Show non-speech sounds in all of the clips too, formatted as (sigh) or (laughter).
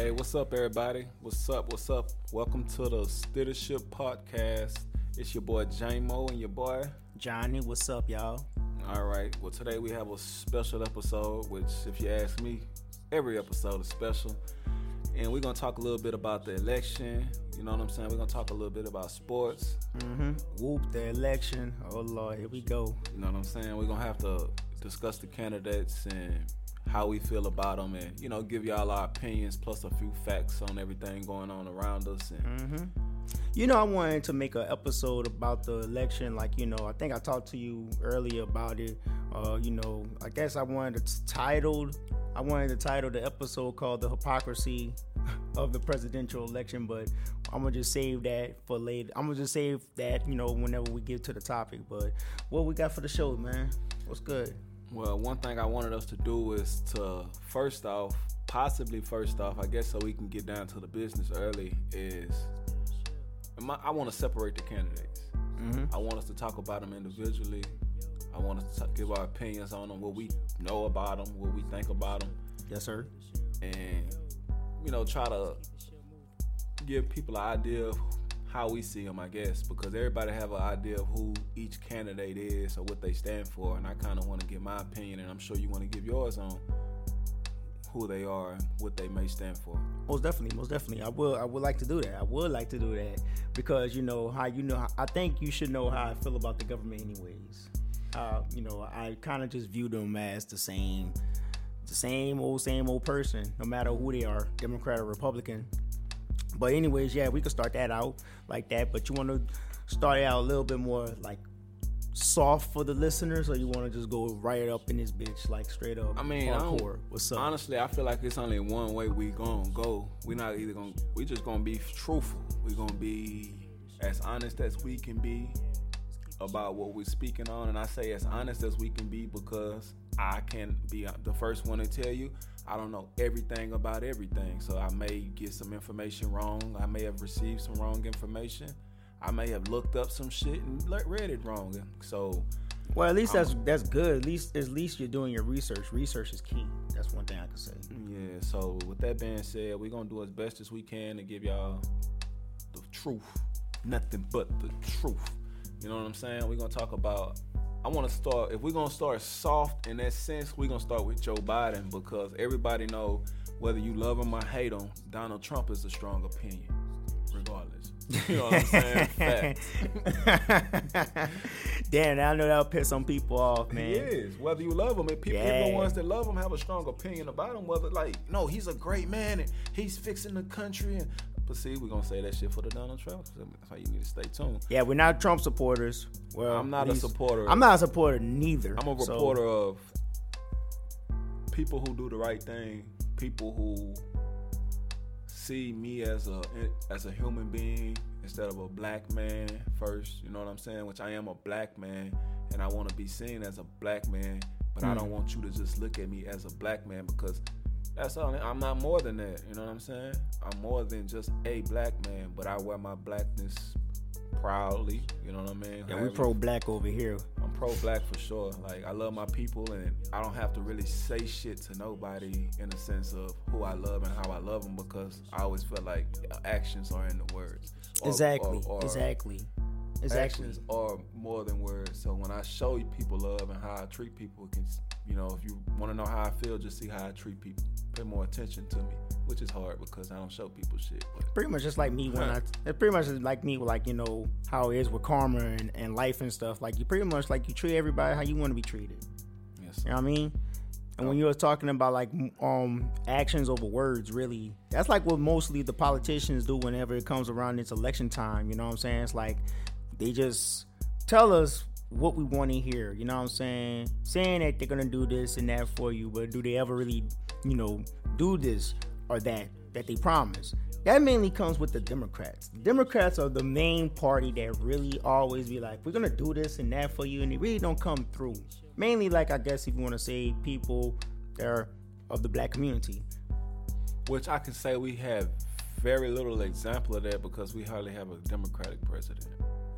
Hey, what's up, everybody? What's up? What's up? Welcome to the Stittership Podcast. It's your boy Jamo and your boy Johnny. What's up, y'all? All right. Well, today we have a special episode, which, if you ask me, every episode is special. And we're gonna talk a little bit about the election. You know what I'm saying? We're gonna talk a little bit about sports. Mm-hmm. Whoop the election. Oh Lord, here we go. You know what I'm saying? We're gonna have to discuss the candidates and how we feel about them, and you know, give y'all our opinions plus a few facts on everything going on around us. And Mm-hmm. You know, I wanted to make an episode about the election. Like, you know, I think I talked to you earlier about it. Uh, you know, I guess I wanted to titled. I wanted to title the episode called "The Hypocrisy of the Presidential Election," but I'm gonna just save that for later. I'm gonna just save that, you know, whenever we get to the topic. But what we got for the show, man? What's good? Well, one thing I wanted us to do is to first off, possibly first off, I guess so we can get down to the business early is I want to separate the candidates. Mm-hmm. I want us to talk about them individually. I want us to give our opinions on them, what we know about them, what we think about them, Yes, sir. and you know, try to give people an idea of how we see them, I guess, because everybody have an idea of who each candidate is or what they stand for, and I kind of want to give my opinion, and I'm sure you want to give yours on who they are and what they may stand for. Most definitely, most definitely. I will. I would like to do that. I would like to do that because you know how you know. I think you should know how I feel about the government, anyways. Uh, you know, I kind of just view them as the same, the same old, same old person, no matter who they are, Democrat or Republican. But anyways, yeah, we could start that out like that. But you want to start it out a little bit more like soft for the listeners, or you want to just go right up in this bitch, like straight up? I mean, I don't- What's up? Honestly, I feel like it's only one way we gonna go. We're not either gonna. We just gonna be truthful. We're gonna be as honest as we can be about what we're speaking on, and I say as honest as we can be because I can be the first one to tell you I don't know everything about everything. So I may get some information wrong. I may have received some wrong information. I may have looked up some shit and read it wrong. So Well, at least that's that's good. At least at least you're doing your research. Research is key. That's one thing I can say. Yeah, so with that being said, we're gonna do as best as we can to give y'all the truth. Nothing but the truth. You know what I'm saying? We're gonna talk about I wanna start if we're gonna start soft in that sense, we're gonna start with Joe Biden because everybody know whether you love him or hate him, Donald Trump is a strong opinion. Regardless. You know what I'm saying? (laughs) (laughs) Damn, I know that'll piss some people off, He man. is. Whether you love him, and people, Yeah. the ones that love him have a strong opinion about him. Whether like, no, he's a great man and he's fixing the country. And, but see, we're gonna say that shit for the Donald Trump. That's why you need to stay tuned. Yeah, we're not Trump supporters. Well, I'm not a supporter. I'm not a supporter neither. I'm a so- reporter of people who do the right thing. People who see me as a as a human being instead of a black man first. You know what I'm saying? Which I am a black man, and I want to be seen as a black man. But I Mm. don't want you to just look at me as a black man because that's all. I'm not more than that. You know what I'm saying? I'm more than just a black man, but I wear my blackness proudly. You know what I mean? Yeah, we pro black over here. I'm pro black for sure. Like I love my people, and I don't have to really say shit to nobody in the sense of who I love and how I love them because I always feel like actions are in the words. Or- exactly. or- or exactly. Exactly. Actions are more than words. So when I show people love and how I treat people, it can you know if you want to know how I feel, just see how I treat people. Pay more attention to me, which is hard because I don't show people shit. But Pretty much just like me when I. (laughs) It's pretty much like me like you know how it is with karma and, and life and stuff. Like you pretty much like you treat everybody how you want to be treated. yes, You know what I mean? And when you were talking about like um actions over words, really, that's like what mostly the politicians do whenever it comes around it's election time. You know what I'm saying? It's like they just tell us what we want to hear. You know what I'm saying? Saying that they're gonna do this and that for you, but do they ever really, you know, do this or that that they promise? That mainly comes with the Democrats. The Democrats are the main party that really always be like, we're gonna do this and that for you, and they really don't come through. Mainly, like I guess if you want to say people that are of the black community. which I can say we have very little example of that because we hardly have a Democratic president.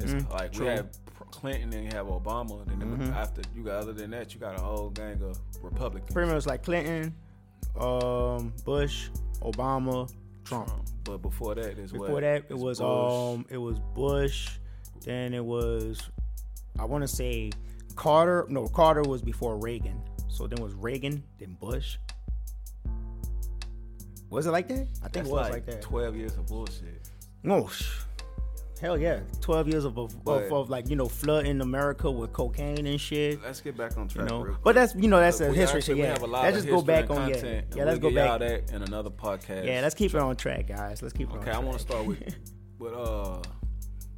It's mm, like true. we have Clinton and you have Obama, and then after you got other than that, you got a whole gang of Republicans. Pretty much like Clinton, um, Bush, Obama, Trump. But before that, Before that, it was Bush. um, it was Bush. Then it was, I want to say, Carter. No, Carter was before Reagan. So then was Reagan, then Bush. Was it like that? I think That's it was like, like, that. Twelve years of bullshit. No, hell yeah, twelve years of of, But- of, of like you know flooding America with cocaine and shit. Let's get back on You track. know, real but that's you know that's a We history actually-. Yeah, have a lot let's just go back on yeah, yeah. Let's we'll go back. that in another podcast. Yeah, let's keep it on track, guys. Let's keep it on Okay. I want to start with, (laughs) with uh, I'm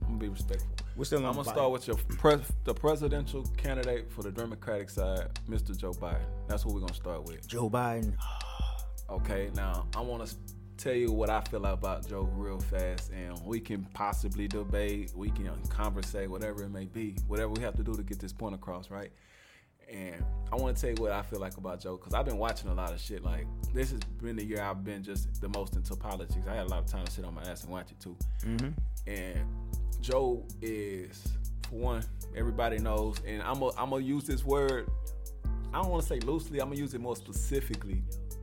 gonna be respectful. We're still I'm gonna start with your pres- the presidential candidate for the Democratic side, Mr. Joe Biden. That's what we're gonna start with. Joe Biden. Okay, now I want to tell you what I feel about Joe real fast, and we can possibly debate, we can conversate, whatever it may be, whatever we have to do to get this point across, right? And I want to tell you what I feel like about Joe, because I've been watching a lot of shit. Like this has been the year I've been just the most into politics. I had a lot of time to sit on my ass and watch it too. Mm-hmm. And Joe is, for one, everybody knows, and I'm gonna I'm gonna use this word. I don't want to say loosely. I'm gonna use it more specifically.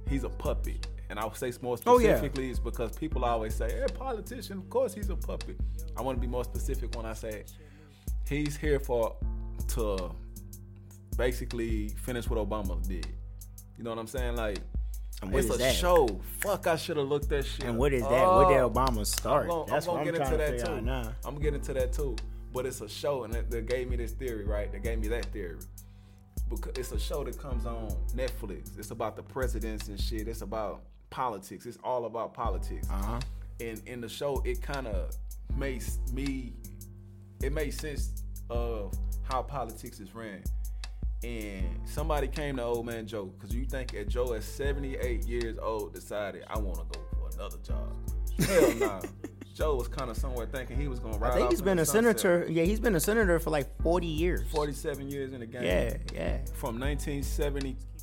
He's a puppet, and I'll say more Oh, yeah. specifically is because people always say, "Hey, politician, of course he's a puppet." I want to be more specific when I say he's here for to basically finish what Obama did. You know what I'm saying? Like. What it's a that? show. Fuck, I should have looked that shit. And what is that? Where did Oh. Obama start? I'm gonna, That's I'm what gonna I'm get trying into to that too. now. I'm gonna get into that too. But it's a show, and that gave me this theory, right? That gave me that theory. Because it's a show that comes on Netflix. It's about the presidents and shit. It's about politics. It's all about politics. Uh huh. And in the show, it kind of makes me. It makes sense of how politics is ran. And somebody came to old man Joe because you think that Joe at 78 years old decided I want to go for another job. Hell no. (laughs) Joe was kind of somewhere thinking he was gonna ride. I think he's been a sunset. senator. Yeah, he's been a senator for like 40 years. 47 years in the game. Yeah, yeah. From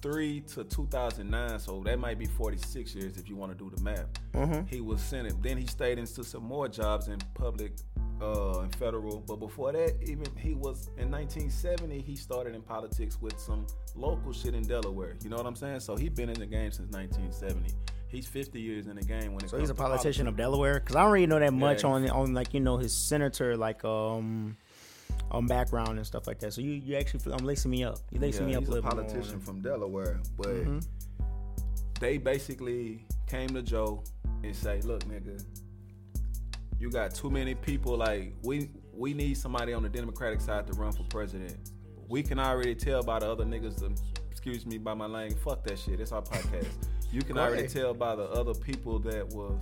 1973 to 2009, so that might be 46 years if you want to do the math. Mhm. He was senate. Then he stayed into some more jobs in public uh, and federal. But before that, even he was in 1970. He started in politics with some local shit in Delaware. You know what I'm saying? So he's been in the game since 1970. He's 50 years in the game when it So he's a politician politics. of Delaware. Cause I don't really know that much Yeah. on on like you know his senator like um um background and stuff like that. So you you actually I'm lacing me up. You lacing Yeah, me up he's a a little bit politician more. from Delaware, but Mhm. they basically came to Joe and say, "Look, nigga, you got too many people. Like we we need somebody on the Democratic side to run for president. We can already tell by the other niggas. um, excuse me, by my lane. Fuck that shit. It's our podcast. You can already tell by the other people that was."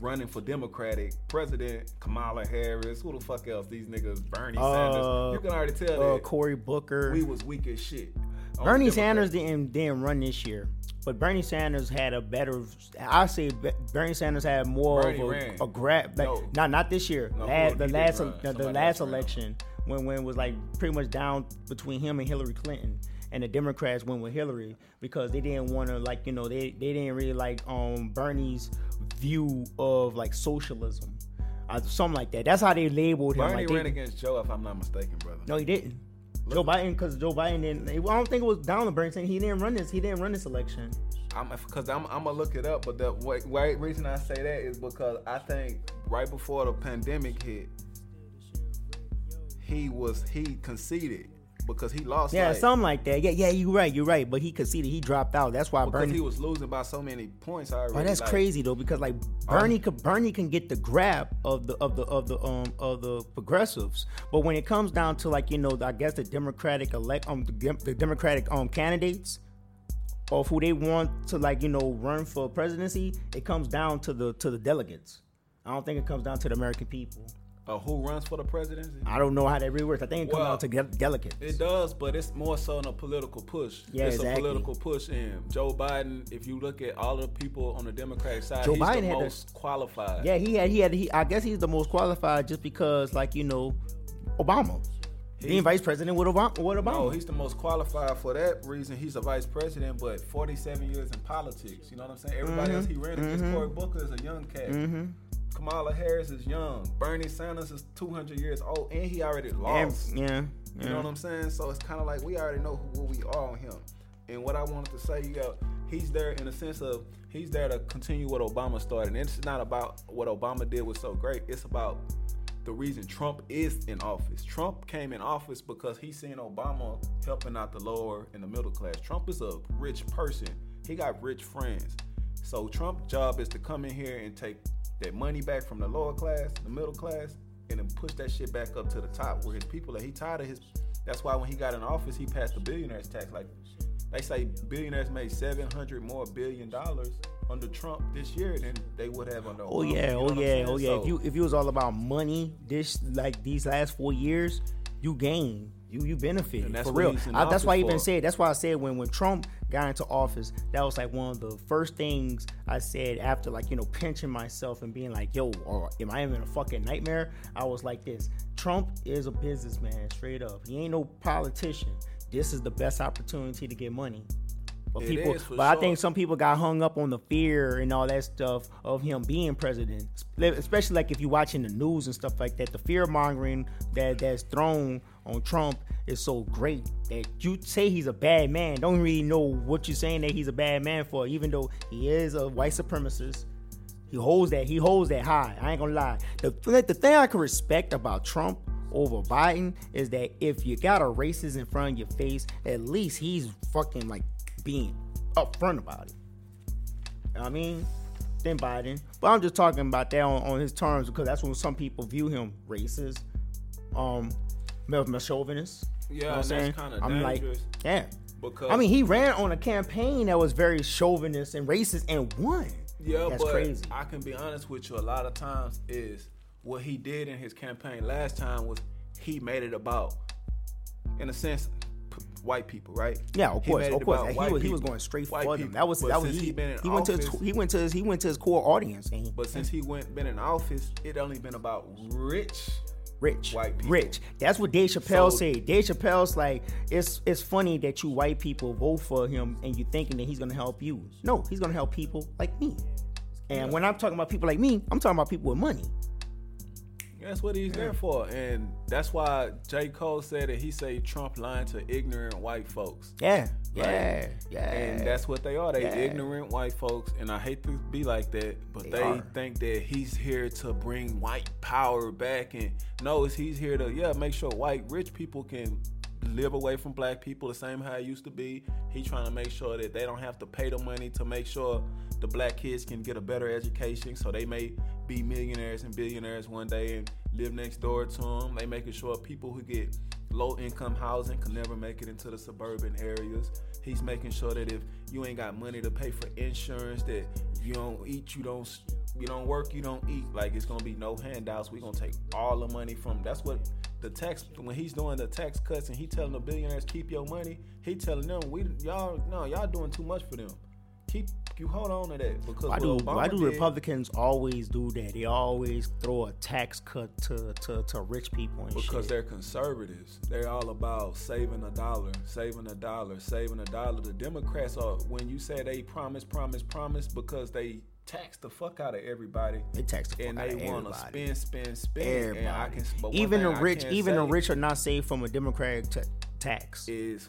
Running for Democratic president, Kamala Harris, who the fuck else? These niggas, Bernie Uh, Sanders. You can already tell Uh, that Cory Booker. we was weak as shit. Bernie Sanders didn't didn't run this year, but Bernie Sanders had a better. I say Bernie Sanders had more Bernie of a, a grab. No. not not this year. No, the last the, the last election when when it was like pretty much down between him and Hillary Clinton, and the Democrats went with Hillary because they didn't want to like you know they they didn't really like um Bernie's view of like socialism, uh, something like that. That's how they labeled him. Bernie like, they- ran against Joe, if I'm not mistaken, brother. no, he didn't. Joe Biden, because Joe Biden didn't. I don't think it was down to Bernie saying he didn't run this. He didn't run this election. I'm because I'm, I'm gonna look it up. But the wait, wait, reason I say that is because I think right before the pandemic hit, he was he conceded because he lost. Yeah, like, something like that. Yeah, yeah, you're right. You're right. But he conceded. He dropped out. That's why because Bernie. he was losing by so many points already. Oh, that's like, crazy though, because like Bernie could Bernie can get the grab of the of the of the um of the progressives, but when it comes down to like you know I guess the Democratic elect um the, the Democratic um candidates of who they want to like you know run for presidency, it comes down to the to the delegates. I don't think it comes down to the American people. Uh, who runs for the presidency? I don't know how that really works. I think it comes Well, down to de- delegates. It does, but it's more so in a political push. Yeah, it's exactly. a political push. And Joe Biden, if you look at all the people on the Democratic side, Joe he's Biden the most qualified. Yeah, he had he had he. I guess he's the most qualified just because like you know Obama. Being vice president with Obama. With Obama. No, he's the most qualified for that reason. He's a vice president, but 47 years in politics. You know what I'm saying? Everybody else he ran against, Cory Booker is a young cat. Mm-hmm. Kamala Harris is young. Bernie Sanders is 200 years old, and he already lost. yeah. You know what I'm saying? So it's kind of like we already know who, we are on him. And what I wanted to say, you got he's there in a sense of he's there to continue what Obama started. And it's not about what Obama did was so great. It's about the reason Trump is in office. Trump came in office because he seen Obama helping out the lower and the middle class. Trump is a rich person. He got rich friends. So Trump's job is to come in here and take that money back from the lower class, the middle class, and then push that shit back up to the top where his people are. He tired of his. That's why when he got in office, he passed the billionaires tax. Like they say, billionaires made seven hundred more billion dollars under Trump this year than they would have under. Oh Obama, yeah, you know oh yeah, oh yeah. So- if you if you was all about money, this like these last four years, you gain. You you benefit for real. I, that's why I even for. said. That's why I said when when Trump got into office, that was like one of the first things I said after like you know pinching myself and being like, yo, or am I in a fucking nightmare? I was like this. Trump is a businessman, straight up. He ain't no politician. This is the best opportunity to get money. But It people, is, for but I think some people got hung up on the fear and all that stuff of him being president. Especially like if you're watching the news and stuff like that, the fear mongering that that's thrown on Trump is so great that you say he's a bad man. Don't really know what you're saying that he's a bad man for, even though he is a white supremacist. He holds that. He holds that high. I ain't gonna lie. The the thing I can respect about Trump over Biden is that if you got a racist in front of your face, at least he's fucking like being upfront about it. You know I mean? Than Biden. But I'm just talking about that on, on his terms because that's when some people view him racist, um, male chauvinist. Yeah, You know I'm saying? that's kind of I'm like, yeah. because I mean, he ran on a campaign that was very chauvinist and racist and won. Yeah, That's but crazy. I can be honest with you. A lot of times is what he did in his campaign last time was he made it about, in a sense, p- white people, right? Yeah, of He course, of course. He was, he was going straight for them. That was But that was he. he been in he went to his, he went to his he went to his core audience and he, But since he went been in office, it only been about rich. Rich, white people. rich. That's what Dave Chappelle So- said. Dave Chappelle's like, it's it's funny that you white people vote for him and you thinking that he's gonna help you. No, he's gonna help people like me. And when I'm talking about people like me, I'm talking about people with money. That's what he's there for, and that's why J. Cole said that he say Trump lying to ignorant white folks. Yeah, yeah, yeah. And that's what they are. They Yeah. ignorant white folks. And I hate to be like that, but They they, think that he's here to bring white power back. And no, it's he's here to, yeah, make sure white rich people can live away from black people the same how it used to be. He trying to make sure that they don't have to pay the money to make sure the black kids can get a better education so they may be millionaires and billionaires one day and live next door to them. They making sure people who get low income housing can never make it into the suburban areas. He's making sure that if you ain't got money to pay for insurance, that you don't eat, you don't you don't work, you don't eat. Like it's gonna be no handouts. We're gonna take all the money from. That's what the tax when he's doing the tax cuts and he telling the billionaires keep your money. He telling them we y'all no y'all doing too much for them. Keep you hold on to that because Why do Obama why do did- Republicans always do that? They always throw a tax cut to to, to rich people and Because shit. they're conservatives. They're all about saving a dollar, saving a dollar, saving a dollar. The Democrats are when you say they promise, promise, promise because they tax the fuck out of everybody. They tax the fuck and out they want to everybody. spend, spend, spend. Everybody. And I can, even the rich, even the rich are not saved from a Democratic ta- tax. is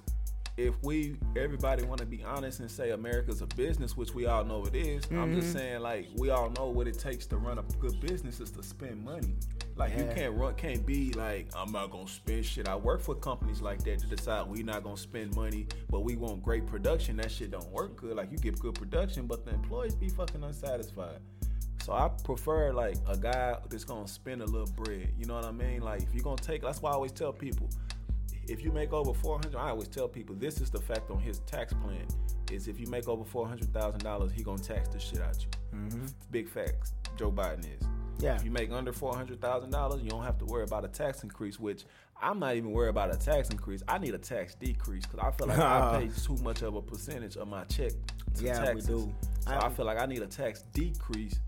if we everybody want to be honest and say America's a business, which we all know it is, I'm Mm-hmm. just saying like we all know what it takes to run a good business is to spend money. Like you can't run, can't be like I'm not gonna spend shit. I work for companies like that to decide we not gonna spend money, but we want great production. That shit don't work good. Like you get good production, but the employees be fucking unsatisfied. So I prefer like a guy that's gonna spend a little bread. You know what I mean? Like if you're gonna take, that's why I always tell people, if you make over four hundred, I always tell people this is the fact on his tax plan is if you make over four hundred thousand dollars, he gonna tax the shit out of you. Mm-hmm. Big facts. Joe Biden is. Yeah. If you make under four hundred thousand dollars, you don't have to worry about a tax increase. Which I'm not even worried about a tax increase. I need a tax decrease because I feel like I (laughs) pay too much of a percentage of my check to Yeah, we do. So I- I, feel like I need a tax decrease.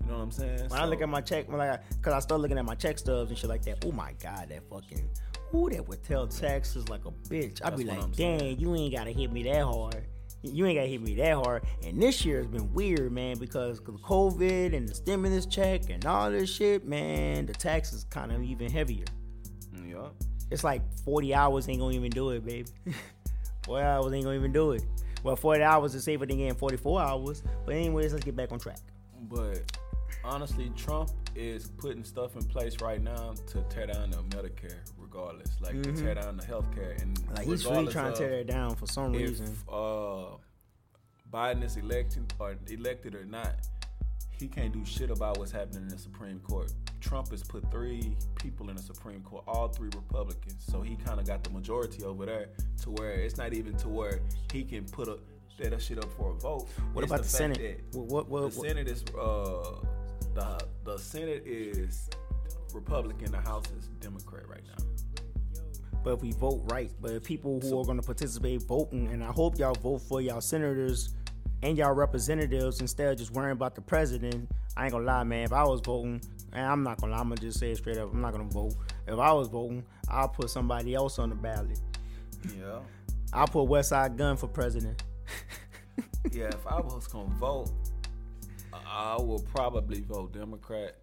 You know what I'm saying? When I look at my check, when I, cause I start looking at my check stubs and shit like that. Oh my god, that fucking, ooh, that would tell taxes like a bitch. I'd be like, dang, you ain't gotta hit me that hard. You ain't gotta hit me that hard. And this year has been weird, man, because of COVID and the stimulus check and all this shit, man. The tax is kind of even heavier. yeah. It's like 40 hours ain't gonna even do it, baby. (laughs) 40 hours ain't gonna even do it. Well, 40 hours is safer than getting 44 hours. But anyways, let's get back on track. But honestly, Trump is putting stuff in place right now to tear down the Medicare, regardless. Like to tear down the healthcare, and Mm-hmm. Like he's really trying to tear it down for some if reason. uh, Biden is election or elected or not, he can't do shit about what's happening in the Supreme Court. Trump has put three people in the Supreme Court, all three Republicans. So he kind of got the majority over there to where it's not even to where he can put a that shit up for a vote. What It's about the, fact Senate? What, what, what, the Senate is uh the the Senate is Republican, the House is Democrat right now. But if we vote right, but if people who are going to participate voting, and I hope y'all vote for y'all senators and y'all representatives instead of just worrying about the president. I ain't gonna lie, man. If I was voting, and I'm not gonna lie, I'm gonna just say it straight up. I'm not gonna vote. If I was voting, I'll put somebody else on the ballot. Yeah. I'll put Westside Gunn for president. yeah, if I was gonna vote, I would probably vote Democrat.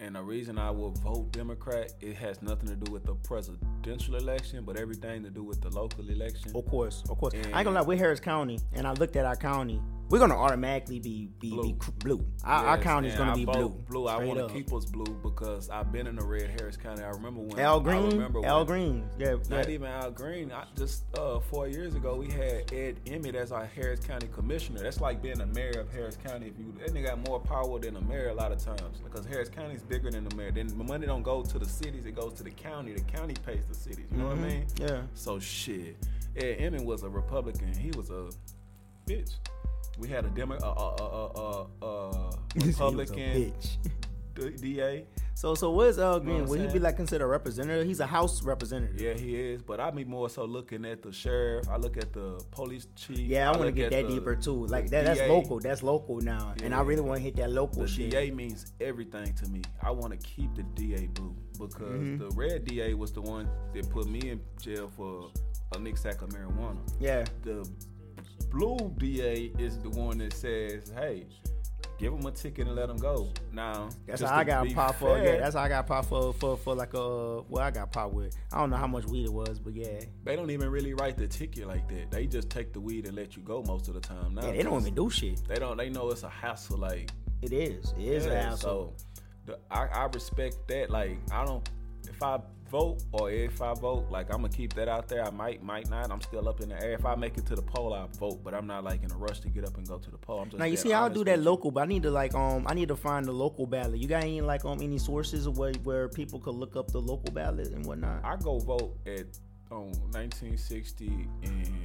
And the reason I will vote Democrat, it has nothing to do with the presidential election, but everything to do with the local election. Of course, of course. I ain't gonna lie, we're Harris County, and I looked at our county. We're gonna automatically be be blue. Be Blue. cr- blue. Our, our Yes, county's gonna I be blue. Blue. I want to keep us blue because I've been in the red Harris County. I remember when Al I Green. remember Al when- Green. Yeah, Not yeah. even Al Green. I just uh, four years ago we had Ed Emmett as our Harris County commissioner. That's like being a mayor of Harris County. If you that nigga got more power than a mayor a lot of times because Harris County is bigger than the mayor. Then the money don't go to the cities; it goes to the county. The county pays the cities. You know what I mean? Yeah. So shit. Ed Emmett was a Republican. He was a bitch. We had a Demo, uh, uh, uh, uh, uh, a Republican DA. So so where's Al Green? what I'm Would he be like considered a representative? He's a House representative. Yeah, he is. But I be more so looking at the sheriff. I look at the police chief. Yeah, I, want to get that the- deeper too. Like that, that's local. That's local now, and I really want to hit that local The shit. DA means everything to me. I want to keep the DA blue because Mm-hmm. the red DA was the one that put me in jail for a nick sack of marijuana. Yeah, The blue DA is the one that says, "Hey, give him a ticket and let him go." Now, that's how I got pop for. fair, Yeah, that's how I got pop for for for like a well, I got pop with. I don't know how much weed it was, but yeah, they don't even really write the ticket like that. They just take the weed and let you go most of the time. Now, yeah, they don't even do shit. They don't. They know it's a hassle. Like It is. It is Yeah, asshole. So the, I, I respect that. Like I don't. If I vote or if I vote, like I'm gonna keep that out there. I might, might not. I'm still up in the air. If I make it to the poll, I vote. But I'm not like in a rush to get up and go to the poll. I'm just Now you see, I'll do that local, but I need to like um, I need to find the local ballot. You got any like um any sources where where people could look up the local ballot and whatnot? I go vote at on 1960 in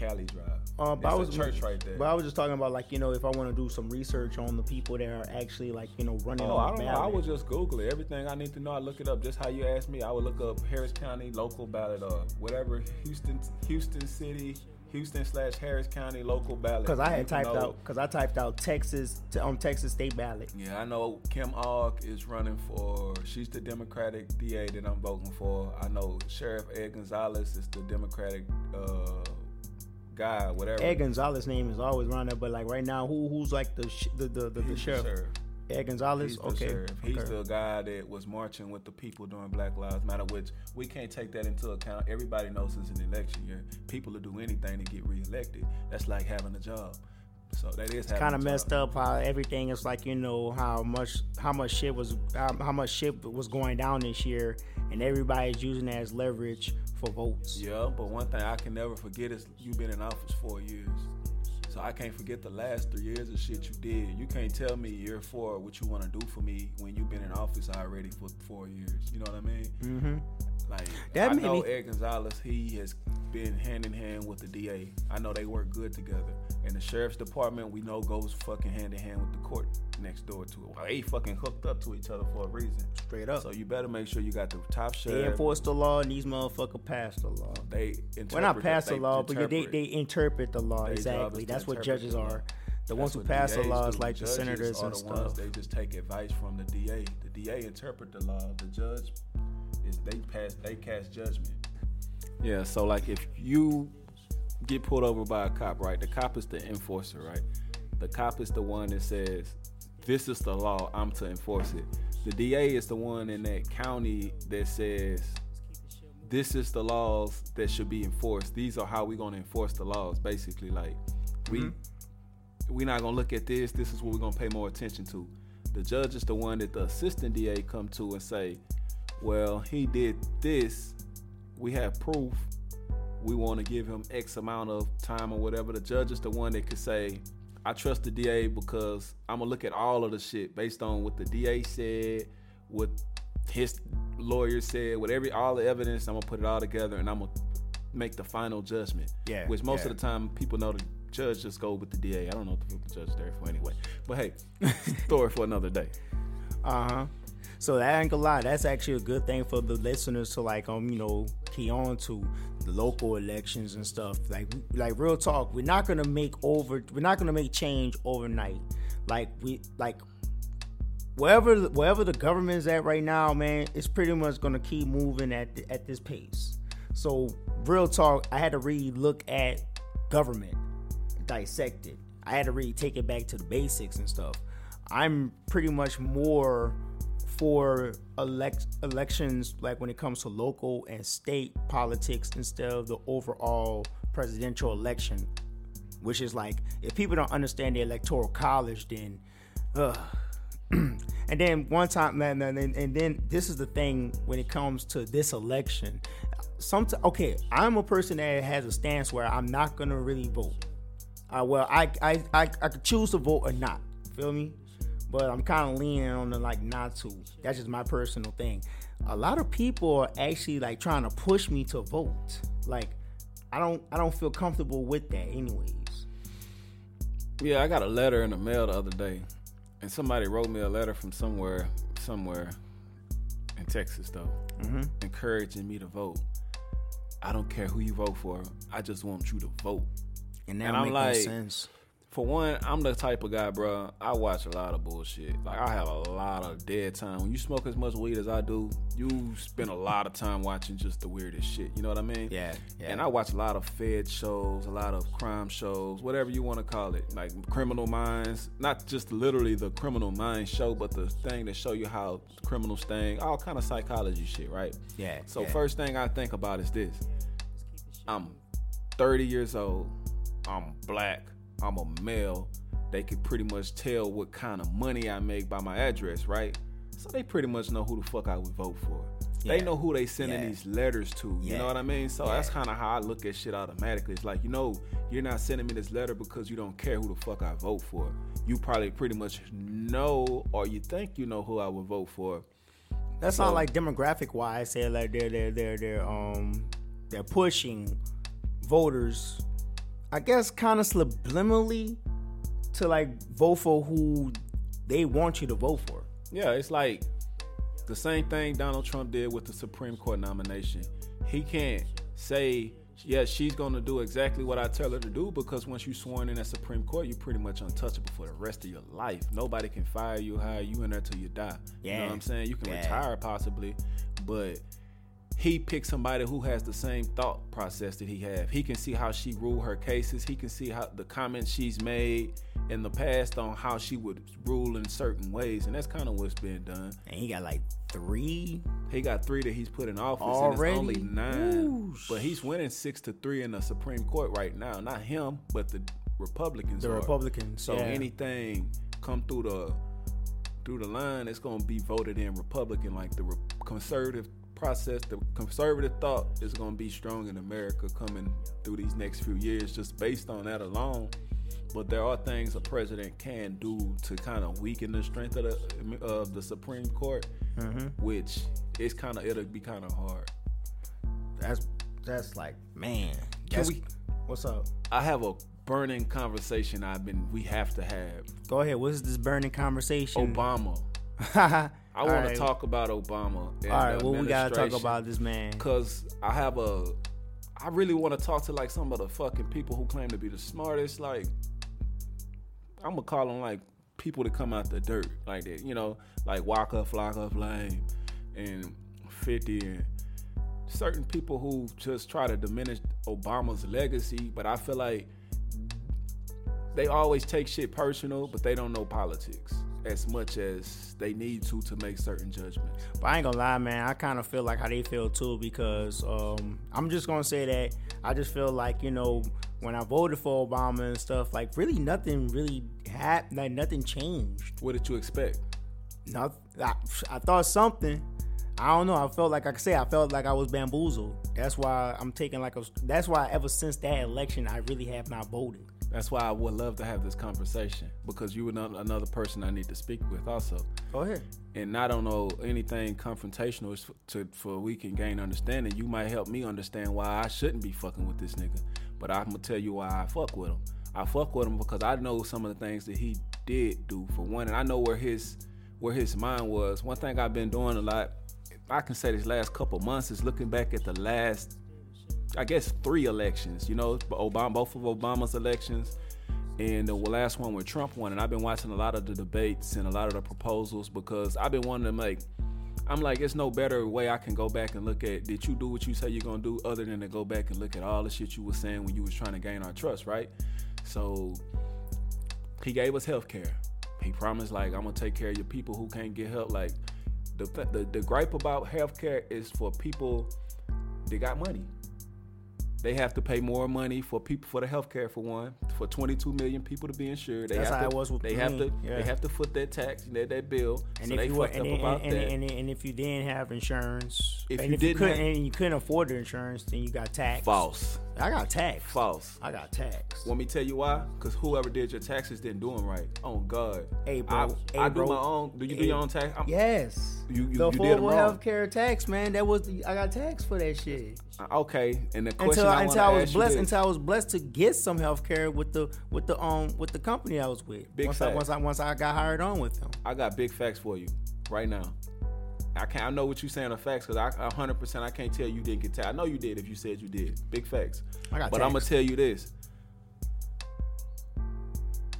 Cali Drive. Uh, It's but I a was church right there. But I was just talking about like you know if I want to do some research on the people that are actually like you know running Oh, I on don't know. I would just Google it. Everything I need to know, I look it up. Just how you asked me, I would look up Harris County local ballot or whatever Houston, Houston City, Houston slash Harris County local ballot. Because I had typed know- out because I typed out Texas um Texas state ballot. Yeah, I know Kim Ogg is running for. She's the Democratic DA that I'm voting for. I know Sheriff Ed Gonzalez is the Democratic uh, guy, whatever. Ed Gonzalez name is always around there, but like right now, who who's like the sh- the the, the, the the sheriff? sheriff. Ed Gonzalez. He's the okay. sheriff. He's okay. the guy that was marching with the people during Black Lives Matter, which we can't take that into account. Everybody knows it's an election year. People will do anything to get reelected. That's like having a job. So that is kind of messed up how everything is like you know how much how much shit was how, how much shit was going down this year and everybody's using that as leverage for votes Yeah, but one thing I can never forget is you've been in office four years. So I can't forget the last three years of shit you did. You can't tell me year four what you want to do for me when you've been in office already for four years. You know what I mean? mm-hmm. Like That I know me- Ed Gonzalez, he has been hand in hand with the DA. I know they work good together. And the sheriff's department, we know goes fucking hand in hand with the court next door to it. Well, they fucking hooked up to each other for a reason. straight up So you better make sure you got the top sheriff. they enforce the law and these motherfuckers pass the law They interpret well not pass the They law but they, interpret. they interpret the law job exactly that's what judges are the That's ones who pass the laws do. like the Judges senators are and the stuff Ones, they just take advice from the DA. The DA interpret the law. The judge is they pass. They cast judgment. Yeah. So like if you get pulled over by a cop, right? The cop is the enforcer, right? The cop is the one that says, "This is the law. I'm to enforce it." The DA is the one in that county that says, this is the laws that should be enforced. These are how we're gonna enforce the laws. Basically, like we Mm-hmm. we're not gonna look at this. This is what we're gonna pay more attention to. The judge is the one that the assistant DA come to and say, "Well, he did this. We have proof. We want to give him X amount of time or whatever." The judge is the one that could say, "I trust the DA because I'm gonna look at all of the shit based on what the DA said, what his lawyer said, what every all the evidence. I'm gonna put it all together and I'm gonna make the final judgment." Yeah, Which most yeah. of the time people know the judge just go with the DA. I don't know what the the judge is there for anyway. But hey, (laughs) story for another day. Uh huh. So that ain't gonna lie. That's actually a good thing for the listeners to like, um, you know, key on to the local elections and stuff. Like, like real talk. We're not gonna make over. We're not gonna make change overnight. Like we like. Wherever wherever the government is at right now, man, it's pretty much gonna keep moving at at this pace. So real talk, I had to really look at government, dissect it. I had to really take it back to the basics and stuff. I'm pretty much more for elect elections like when it comes to local and state politics instead of the overall presidential election, which is like if people don't understand the electoral college, then, uh, (clears throat) and then one time, man, and then, and then this is the thing when it comes to this election. Sometimes, okay, I'm a person that has a stance where I'm not gonna really vote. Uh, well, I, I I I could choose to vote or not. Feel me? But I'm kind of leaning on the like not to. That's just my personal thing. A lot of people are actually like trying to push me to vote. Like, I don't I don't feel comfortable with that, anyways. Yeah, I got a letter in the mail the other day, and somebody wrote me a letter from somewhere, somewhere in Texas though, Mm-hmm. encouraging me to vote. I don't care who you vote for. I just want you to vote. And that And I'm makes like- sense. For one, I'm the type of guy, bro. I watch a lot of bullshit. Like I have a lot of dead time. When you smoke as much weed as I do, you spend a lot of time watching just the weirdest shit. You know what I mean? Yeah, yeah. And I watch a lot of Fed shows, a lot of crime shows, whatever you want to call it, like Criminal Minds. Not just literally the Criminal Minds show, but the thing that show you how criminals think, all kind of psychology shit, right? Yeah. So yeah. first thing I think about is this: I'm 30 years old. I'm black. I'm a male. They could pretty much tell what kind of money I make by my address, right? So they pretty much know who the fuck I would vote for. They know who they sending Yeah. these letters to. You Yeah. know what I mean? So Yeah. that's kind of how I look at shit automatically. It's like, you know, you're not sending me this letter because you don't care who the fuck I vote for. You probably pretty much know or you think you know who I would vote for. That's So- not like demographic wise. Say like they're they're they're they're um they're pushing voters, I guess, kind of subliminally to like vote for who they want you to vote for. Yeah, it's like the same thing Donald Trump did with the Supreme Court nomination. He can't say, yeah, she's going to do exactly what I tell her to do because once you sworn in at Supreme Court, you're pretty much untouchable for the rest of your life. Nobody can fire you, hire you in there till you die. You know Yeah. what I'm saying? You can Yeah. retire possibly, but he picked somebody who has the same thought process that he have. He can see how she ruled her cases. He can see how the comments she's made in the past on how she would rule in certain ways, and that's kind of what's been done. And he got like three. He got three that he's put in office, Already? and it's only nine. Whoosh. But he's winning six to three in the Supreme Court right now. Not him, but the Republicans. The are. Republicans. So yeah. anything come through the through the line, it's gonna be voted in Republican. Like the re- conservative process, the conservative thought is gonna be strong in America coming through these next few years, just based on that alone. But there are things a president can do to kind of weaken the strength of the of the Supreme Court, Mm-hmm. which is kind of it'll be kind of hard. that's that's like man. That's- we? What's up? I have a burning conversation I've been we have to have. Go ahead. What's this burning conversation? Obama. (laughs) I want to talk about Obama. All right. Well, we gotta talk about this man. Cause I have a, I really want to talk to like some of the fucking people who claim to be the smartest. Like, I'm gonna call them like people that come out the dirt, like that. You know, like Waka Flocka Flame and Fifty and certain people who just try to diminish Obama's legacy. But I feel like they always take shit personal, but they don't know politics as much as they need to to make certain judgments. But I ain't gonna lie, man. I kind of feel like how they feel too because um, I'm just gonna say that I just feel like you know when I voted for Obama and stuff, like really nothing really happened, like nothing changed. What did you expect? Not, I, I thought something. I don't know. I felt like I could say I felt like I was bamboozled. That's why I'm taking like a. That's why ever since that election, I really have not voted. That's why I would love to have this conversation because you are another person I need to speak with also. Go ahead. And I don't know anything confrontational to for we can gain understanding. You might help me understand why I shouldn't be fucking with this nigga. But I'm gonna tell you why I fuck with him. I fuck with him because I know some of the things that he did do for one, and I know where his where his mind was. One thing I've been doing a lot, I can say this last couple months is looking back at the last I guess three elections. You know, Obama, both of Obama's elections, and the last one where Trump won. And I've been watching a lot of the debates and a lot of the proposals because I've been wanting to make. I'm like, it's no better way I can go back and look at. Did you do what you say you're gonna do, other than to go back and look at all the shit you were saying when you was trying to gain our trust, right? So he gave us health care. He promised like I'm gonna take care of your people who can't get help. Like the the, the gripe about health care is for people that got money. They have to pay more money for people for the health care for one. For 22 million people to be insured, they That's have how to. it was with they me. have to. Yeah. They have to foot that tax, that, that bill. And so if they you were, fucked and, up and, about and, that. and, and if you didn't have insurance, If and you if didn't couldn't, have- and you couldn't afford the insurance, then you got taxed. False. I got taxed. False. I got taxed. Want me tell you why? Because whoever did your taxes didn't do them right. Oh God. Hey, bro. I, Hey, I do my own. Do you do your own tax? I'm- Yes. You- you- the you affordable health care tax, man. That was the, I got taxed for that shit. Uh, okay. And the question Until I until wanna I was you blessed until I was blessed to get some health care with the with the um with the company I was with. Big once I once I once I got hired on with them. I got big facts for you right now. I can't. I know what you're saying are facts because I 100. percent I can't tell you didn't get taxed. I know you did if you said you did. Big facts. I got but I'm gonna tell you this.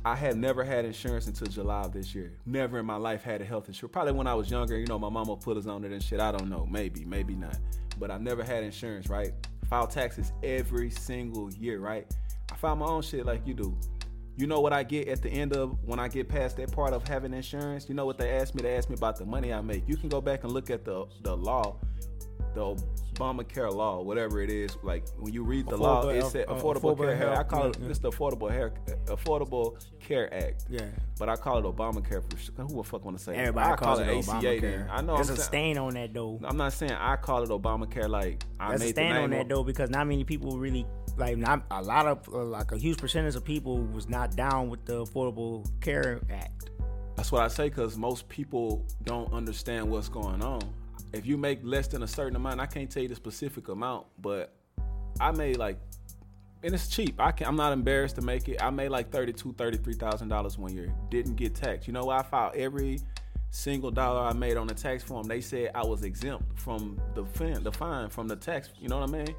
I had never had insurance until July of this year. Never in my life had a health insurance. Probably when I was younger, you know, my mama put us on it and shit. I don't know. Maybe, maybe not. But I never had insurance, right? File taxes every single year, right? File my own shit like you do. You know what I get at the end of when I get past that part of having insurance? You know what they ask me? They ask me about the money I make. You can go back and look at the the law, the Obamacare law, whatever it is. Like when you read the law, Affordable it health- said uh, affordable, affordable care. health, I call it yeah. it's the affordable hair, affordable care act. Yeah. But I call it Obamacare for who the fuck want to say? Everybody I calls call it ACA. Obamacare. Then. I know. There's I'm a saying- stain on that though. I'm not saying I call it Obamacare like I There's a made stand name on that though because not many people really like not a lot of uh, like a huge percentage of people was not down with the Affordable Care Act. That's what I say because most people don't understand what's going on. If you make less than a certain amount, I can't tell you the specific amount, but I made like, and it's cheap. I can, I'm not embarrassed to make it. I made like thirty-two, thirty-three thousand dollars one year. Didn't get taxed. You know, why? I filed every single dollar I made on the tax form. They said I was exempt from the fine, the fine from the tax. You know what I mean?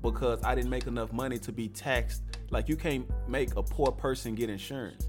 Because I didn't make enough money to be taxed. Like you can't make a poor person get insurance.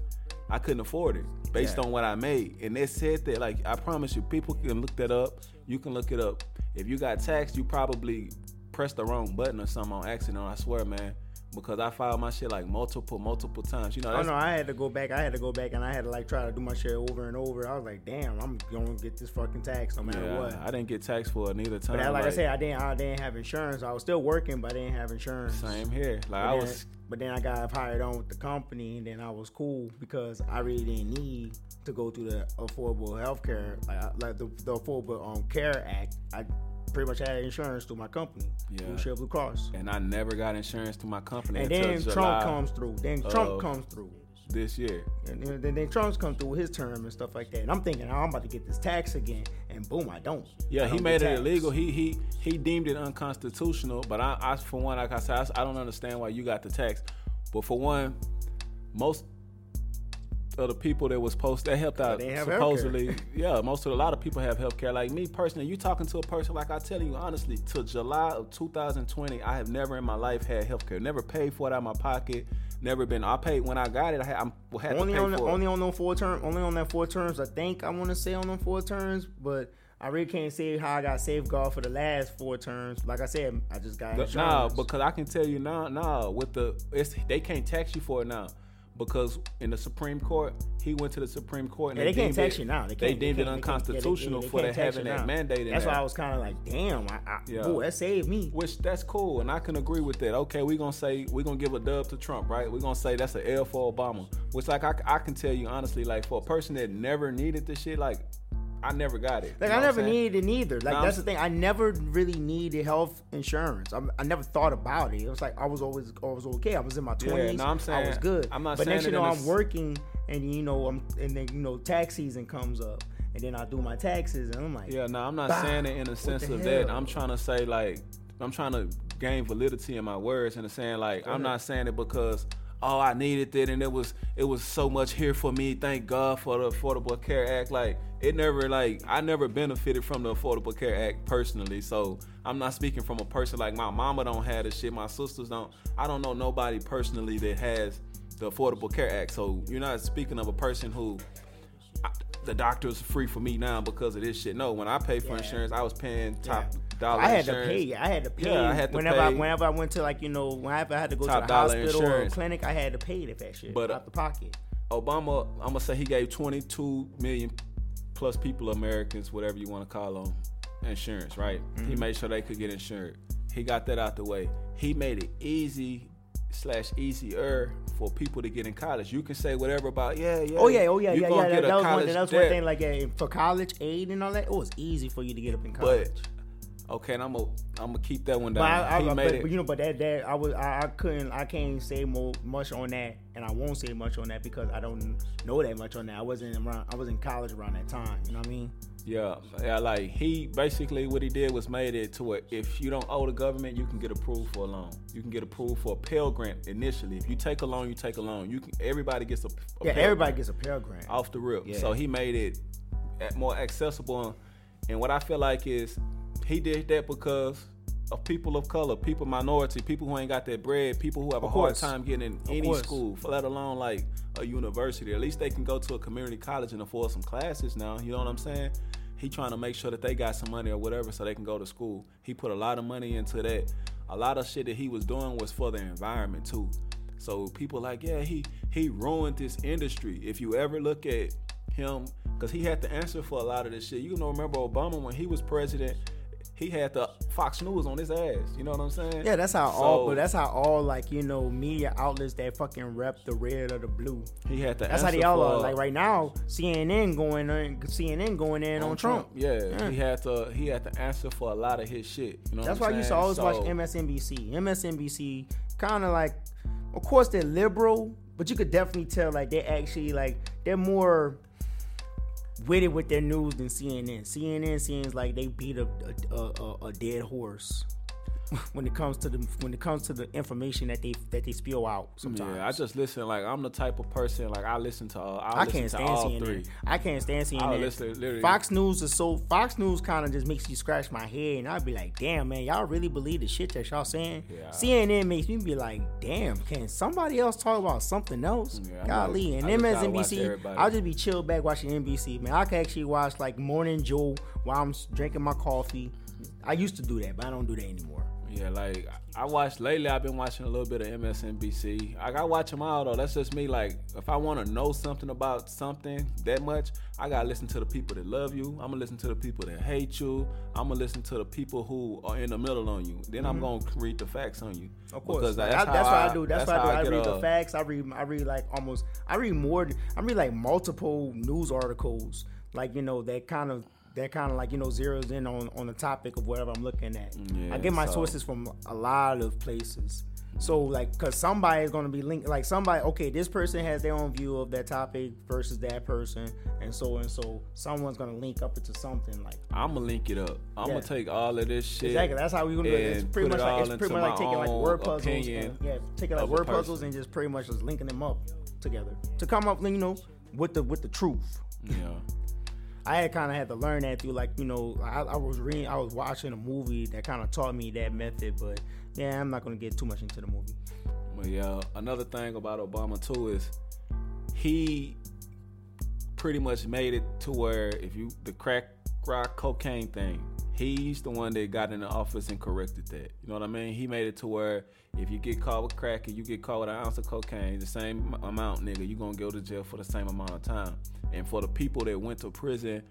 I couldn't afford it based Yeah. on what I made. And they said that, like, I promise you, people can look that up. You can look it up. If you got taxed, you probably pressed the wrong button or something on accident. I swear, man. Because I filed my shit like multiple, multiple times. You know, Oh no, I had to go back. I had to go back and I had to like try to do my shit over and over. I was like, damn, I'm gonna get this fucking tax no matter yeah, what. I didn't get taxed for it neither time. But I, like, I said, I didn't. I didn't have insurance. I was still working, but I didn't have insurance. same here. Like But I then, was, but then I got hired on with the company, and then I was cool because I really didn't need to go through the affordable health care, like, like the, the Affordable um, Care Act. I pretty much had insurance through my company, Yeah. Blue Shield Blue Cross. and I never got insurance through my company And then July Trump comes through. Then Trump comes through. this year. And then, then, then Trump's come through with his term and stuff like that. And I'm thinking, oh, I'm about to get this tax again. And boom, I don't. Yeah, I he don't made it taxed. illegal. He he he deemed it unconstitutional. But I, I for one, like I said, I, I don't understand why you got the tax. But for one, most of the people that was supposed that helped out they have supposedly, (laughs) yeah, most of a lot of people have health care. Like me personally, you talking to a person like I tell you honestly, till July of 2020, I have never in my life had health care. Never paid for it out of my pocket. Never been. I paid when I got it. I had, I'm, had only to pay on the, only on those four terms. Only on that four terms. I think I want to say on them four terms, but I really can't say how I got safeguard for the last four terms. Like I said, I just got insurance. Nah, because I can tell you now, nah, with the it's they can't tax you for it now. Because in the Supreme Court, he went to the Supreme Court and Yeah, they can't deemed tax it- you now. They, They deemed they it can't- they they- unconstitutional they for can't that tax having that now. mandate That's why I was kind of like, damn, I, I, Yeah. ooh, that saved me. Which that's cool, and I can agree with that. Okay, we're gonna say we're gonna give a dub to Trump, right? We're gonna say that's an L for Obama. Which, like, I, I can tell you honestly, like, for a person that never needed this shit, like, I never got it. Like You know I never needed it neither. Like Nah, that's the I'm- thing. I never really needed health insurance. I'm, I never thought about it. It was like I was always I was okay. I was in my Yeah, twenties. no, I'm saying I was good. I'm not but next you know I'm working and you know I'm and then you know tax season comes up and then I do my taxes and I'm like Yeah, no, I'm not Bah, saying it in the sense the of that. I'm trying to say like I'm trying to gain validity in my words and saying like I'm not saying it because oh I needed it and it was it was so much here for me. Thank God for the Affordable Care Act. Like it never like I never benefited from the Affordable Care Act personally. So I'm not speaking from a person like my mama don't have this shit. My sisters don't. I don't know nobody personally that has the Affordable Care Act. So you're not speaking of a person who I- the doctor's free for me now because of this shit. No, when I paid for Yeah. insurance, I was paying top Yeah. Dollar I had insurance. to pay. I had to pay. Yeah, I had to whenever I, pay. whenever I went to like you know whenever I had to go Top to the hospital or insurance. clinic, I had to pay that that shit But, uh, out the pocket. Obama, I'm gonna say he gave 22 million plus people, Americans, whatever you want to call them, insurance. Right? Mm-hmm. He made sure they could get insured. He got that out the way. He made it easy slash easier for people to get in college. You can say whatever about yeah, yeah. Oh yeah, oh yeah, yeah, yeah. That, that was one. That was one thing. Like yeah, for college aid and all that, it was easy for you to get up in college. But okay, and I'm gonna I'm gonna keep that one But, down. I, I, he but, made it. but you know, but that that I was I, I couldn't I can't say more much on that, and I won't say much on that because I don't know that much on that. I wasn't around. I was in college around that time. You know what I mean? Yeah, yeah, like he basically what he did was made it to where if you don't owe the government, you can get approved for a loan. You can get approved for a Pell Grant initially. If you take a loan, you take a loan. You can everybody gets a, a Yeah, everybody Grant gets a Pell Grant. off the rip. Yeah. So he made it more accessible. And what I feel like is he did that because of people of color, people minority, people who ain't got that bread, people who have a hard time getting in any course. school, let alone like a university. At least they can go to a community college and afford some classes now. You know what I'm saying? He trying to make sure that they got some money or whatever so they can go to school. He put a lot of money into that. A lot of shit that he was doing was for the environment too. So people like, yeah, he he ruined this industry. If you ever look at him, because he had to answer for a lot of this shit. You know, remember Obama when he was president, he had the Fox News on his ass. You know what I'm saying? Yeah, that's how all. But that's how all like you know media outlets that fucking rep the red or the blue. he had to. That's how they all are. Like right now, CNN going in, CNN going in on, Trump. Yeah, Yeah. he had to. He had to answer for a lot of his shit. You know. That's what why I used to always watch MSNBC. MSNBC kind of like, of course they're liberal, but you could definitely tell like they actually like they're more with it with their news than CNN. CNN seems like they beat a a, a, a dead horse when it comes to the when it comes to the information that they that they spill out. Sometimes Yeah, I just listen. Like I'm the type of person. Like I listen to. All, I, I listen can't to stand all CNN. three. I can't stand CNN. I'll listen literally- Fox News is so Fox News kind of just makes you scratch my head, and I'd be like, "Damn, man, y'all really believe the shit that y'all saying?" Yeah. CNN makes me be like, "Damn, can somebody else talk about something else?" Yeah, Golly, know. and I just gotta watch MSNBC. I'll just be chilled back watching NBC. Man, I can actually watch like Morning Joe while I'm drinking my coffee. I used to do that, but I don't do that anymore. Yeah, like I watched lately. I've been watching a little bit of MSNBC. Like I watch them all though. That's just me. Like if I want to know something about something that much, I gotta listen to the people that love you. I'm gonna listen to the people that hate you. I'm gonna listen to the people who are in the middle on you. Then I'm gonna read the facts on you. Mm-hmm. Of course, Because that's, I- that's what I do. That's, what I do. I, read uh, the facts. I read. I read like almost. I read more. I read like multiple news articles. Like you know that kind of that kind of like you know zeroes in on on the topic of whatever I'm looking at. Yeah, I get my so- sources from a lot of places. So like, cause somebody is gonna be linked. Like somebody, okay, this person has their own view of that topic versus that person, and so and so. Someone's gonna link up into something like. I'm gonna link it up. I'm Yeah. gonna take all of this shit. Exactly. That's how we gonna do it. It's pretty much it like it's pretty much like taking like word puzzles. And, yeah, taking like word puzzles and just pretty much just linking them up together to come up, you know, with the with the truth. Yeah. I had kind of had to learn that through like you know I, I was reading I was watching a movie that kind of taught me that method, but yeah, I'm not gonna get too much into the movie. But yeah, another thing about Obama too is he pretty much made it to where if you the crack rock cocaine thing, He's the one that got in the office and corrected that. You know what I mean? He made it to where if you get caught with crack and you get caught with an ounce of cocaine, the same amount, nigga, you gonna go to jail for the same amount of time. And for the people that went to prison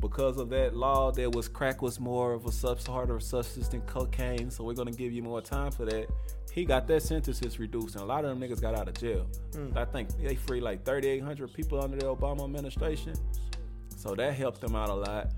because of that law, there was crack was more of a substance, harder substance than cocaine, so we're gonna give you more time for that. He got that sentences reduced, and a lot of them niggas got out of jail. Mm. I think they free like 3,800 people under the Obama administration, so that helped them out a lot.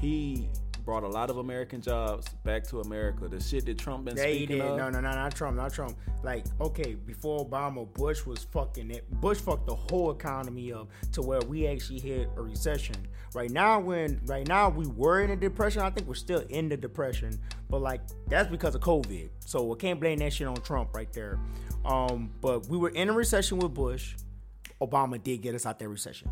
He brought a lot of American jobs back to America. The shit that Trump been yeah, speaking did. of. No, no, no, not Trump, not Trump. Like, okay, before Obama, Bush was fucking it. Bush fucked the whole economy up to where we actually hit a recession. Right now, when right now we were in a depression, I think we're still in the depression. But like that's because of COVID. So I can't blame that shit on Trump right there. Um, but we were in a recession with Bush. Obama did get us out that recession.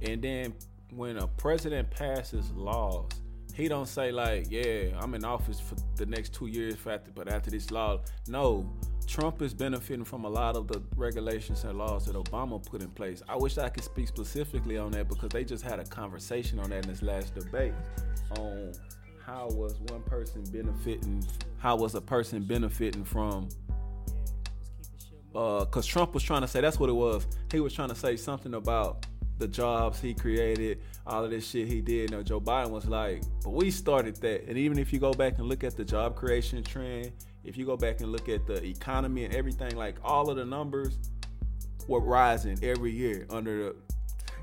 And then when a president passes laws he don't say like, yeah, I'm in office for the next two years, after, but after this law, no. Trump is benefiting from a lot of the regulations and laws that Obama put in place. I wish I could speak specifically on that because they just had a conversation on that in this last debate on how was one person benefiting, how was a person benefiting from because uh, Trump was trying to say that's what it was. He was trying to say something about the jobs he created, all of this shit he did. You know, Joe Biden was like, but we started that. And even if you go back and look at the job creation trend, if you go back and look at the economy and everything, like all of the numbers were rising every year under the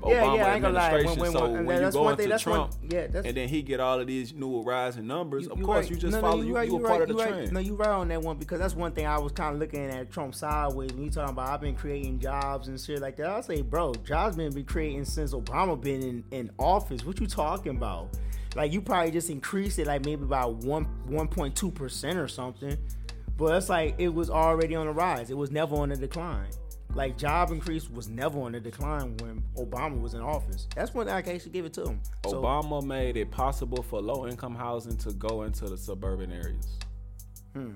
yeah, Obama yeah, I ain't gonna lie. When, when, so when, when you go into thing, Trump, one, yeah, and then he get all of these new rising numbers, you, of course right. you just no, follow. No, you, you, right, you, you part right, of the trend. No, you right on that one because that's one thing I was kind of looking at Trump sideways when you talking about I've been creating jobs and shit like that. I say, bro, jobs been been creating since Obama been in, in office. What you talking about? Like you probably just increased it like maybe about one one point two percent or something. But it's like it was already on the rise. It was never on the decline. Like job increase was never on the decline when Obama was in office. That's when I can actually give it to him. So, Obama made it possible for low income housing to go into the suburban areas. Hmm.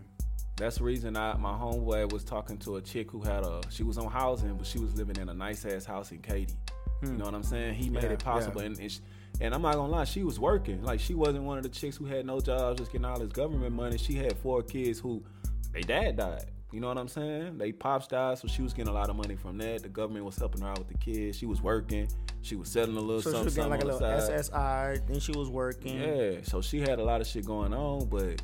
That's the reason I my homeboy was talking to a chick who had a she was on housing, but she was living in a nice ass house in Katy. Hmm. You know what I'm saying? He made yeah, it possible, yeah. and, and, she, and I'm not gonna lie, she was working. Like she wasn't one of the chicks who had no jobs, just getting all this government money. She had four kids who, their dad died. You know what I'm saying? They pops died, so she was getting a lot of money from that. The government was helping her out with the kids. She was working. She was selling a little so something. So she was getting like a little SSI. Then she was working. Yeah, so she had a lot of shit going on, but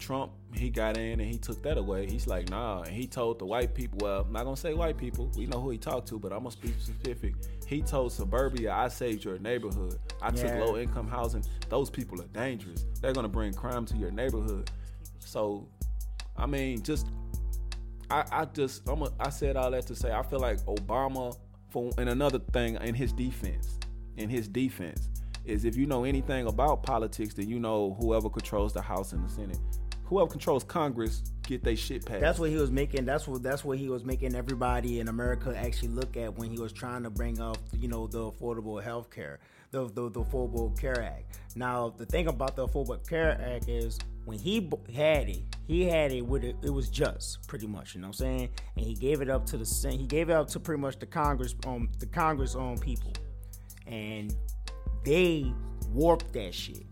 Trump, he got in and he took that away. He's like, nah. And he told the white people, well, I'm not gonna say white people. We know who he talked to, but I'm gonna speak specific. He told suburbia, I saved your neighborhood. I yeah. took low income housing. Those people are dangerous. They're gonna bring crime to your neighborhood. So, I mean, just I, I just I'm a, I said all that to say I feel like Obama for and another thing in his defense in his defense is if you know anything about politics then you know whoever controls the House and the Senate whoever controls Congress get their shit passed. That's what he was making. That's what that's what he was making everybody in America actually look at when he was trying to bring up you know the affordable health care, the, the the Affordable Care Act. Now the thing about the Affordable Care Act is when he had it, he had it with it, it was just pretty much, you know what I'm saying? And he gave it up to the he gave it up to pretty much the Congress um the Congress on people. And they warped that shit.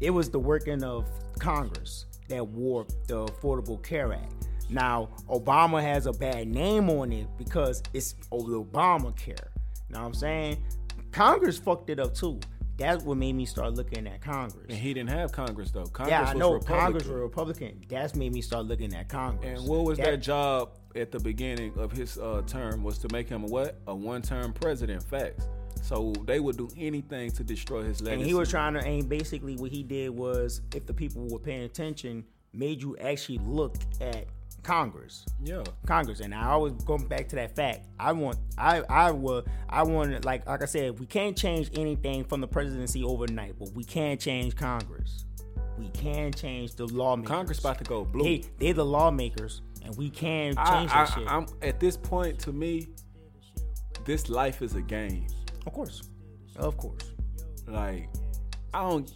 It was the working of Congress that warped the Affordable Care Act. Now, Obama has a bad name on it because it's Obamacare. You know what I'm saying? Congress fucked it up too that's what made me start looking at Congress. And he didn't have Congress though. Congress yeah, I know Republican. Congress was Republican. That's made me start looking at Congress. And what was that, that job at the beginning of his uh, term was to make him a what? A one-term president. Facts. So they would do anything to destroy his legacy. And he was trying to, and basically what he did was, if the people were paying attention, made you actually look at Congress. Yeah. Congress. And I always going back to that fact. I want I I will I want like like I said, we can't change anything from the presidency overnight, but we can change Congress. We can change the lawmakers. Congress about to go blue. They, they're the lawmakers, and we can change I, that shit. I'm at this point to me, this life is a game. Of course. Of course. Like, I don't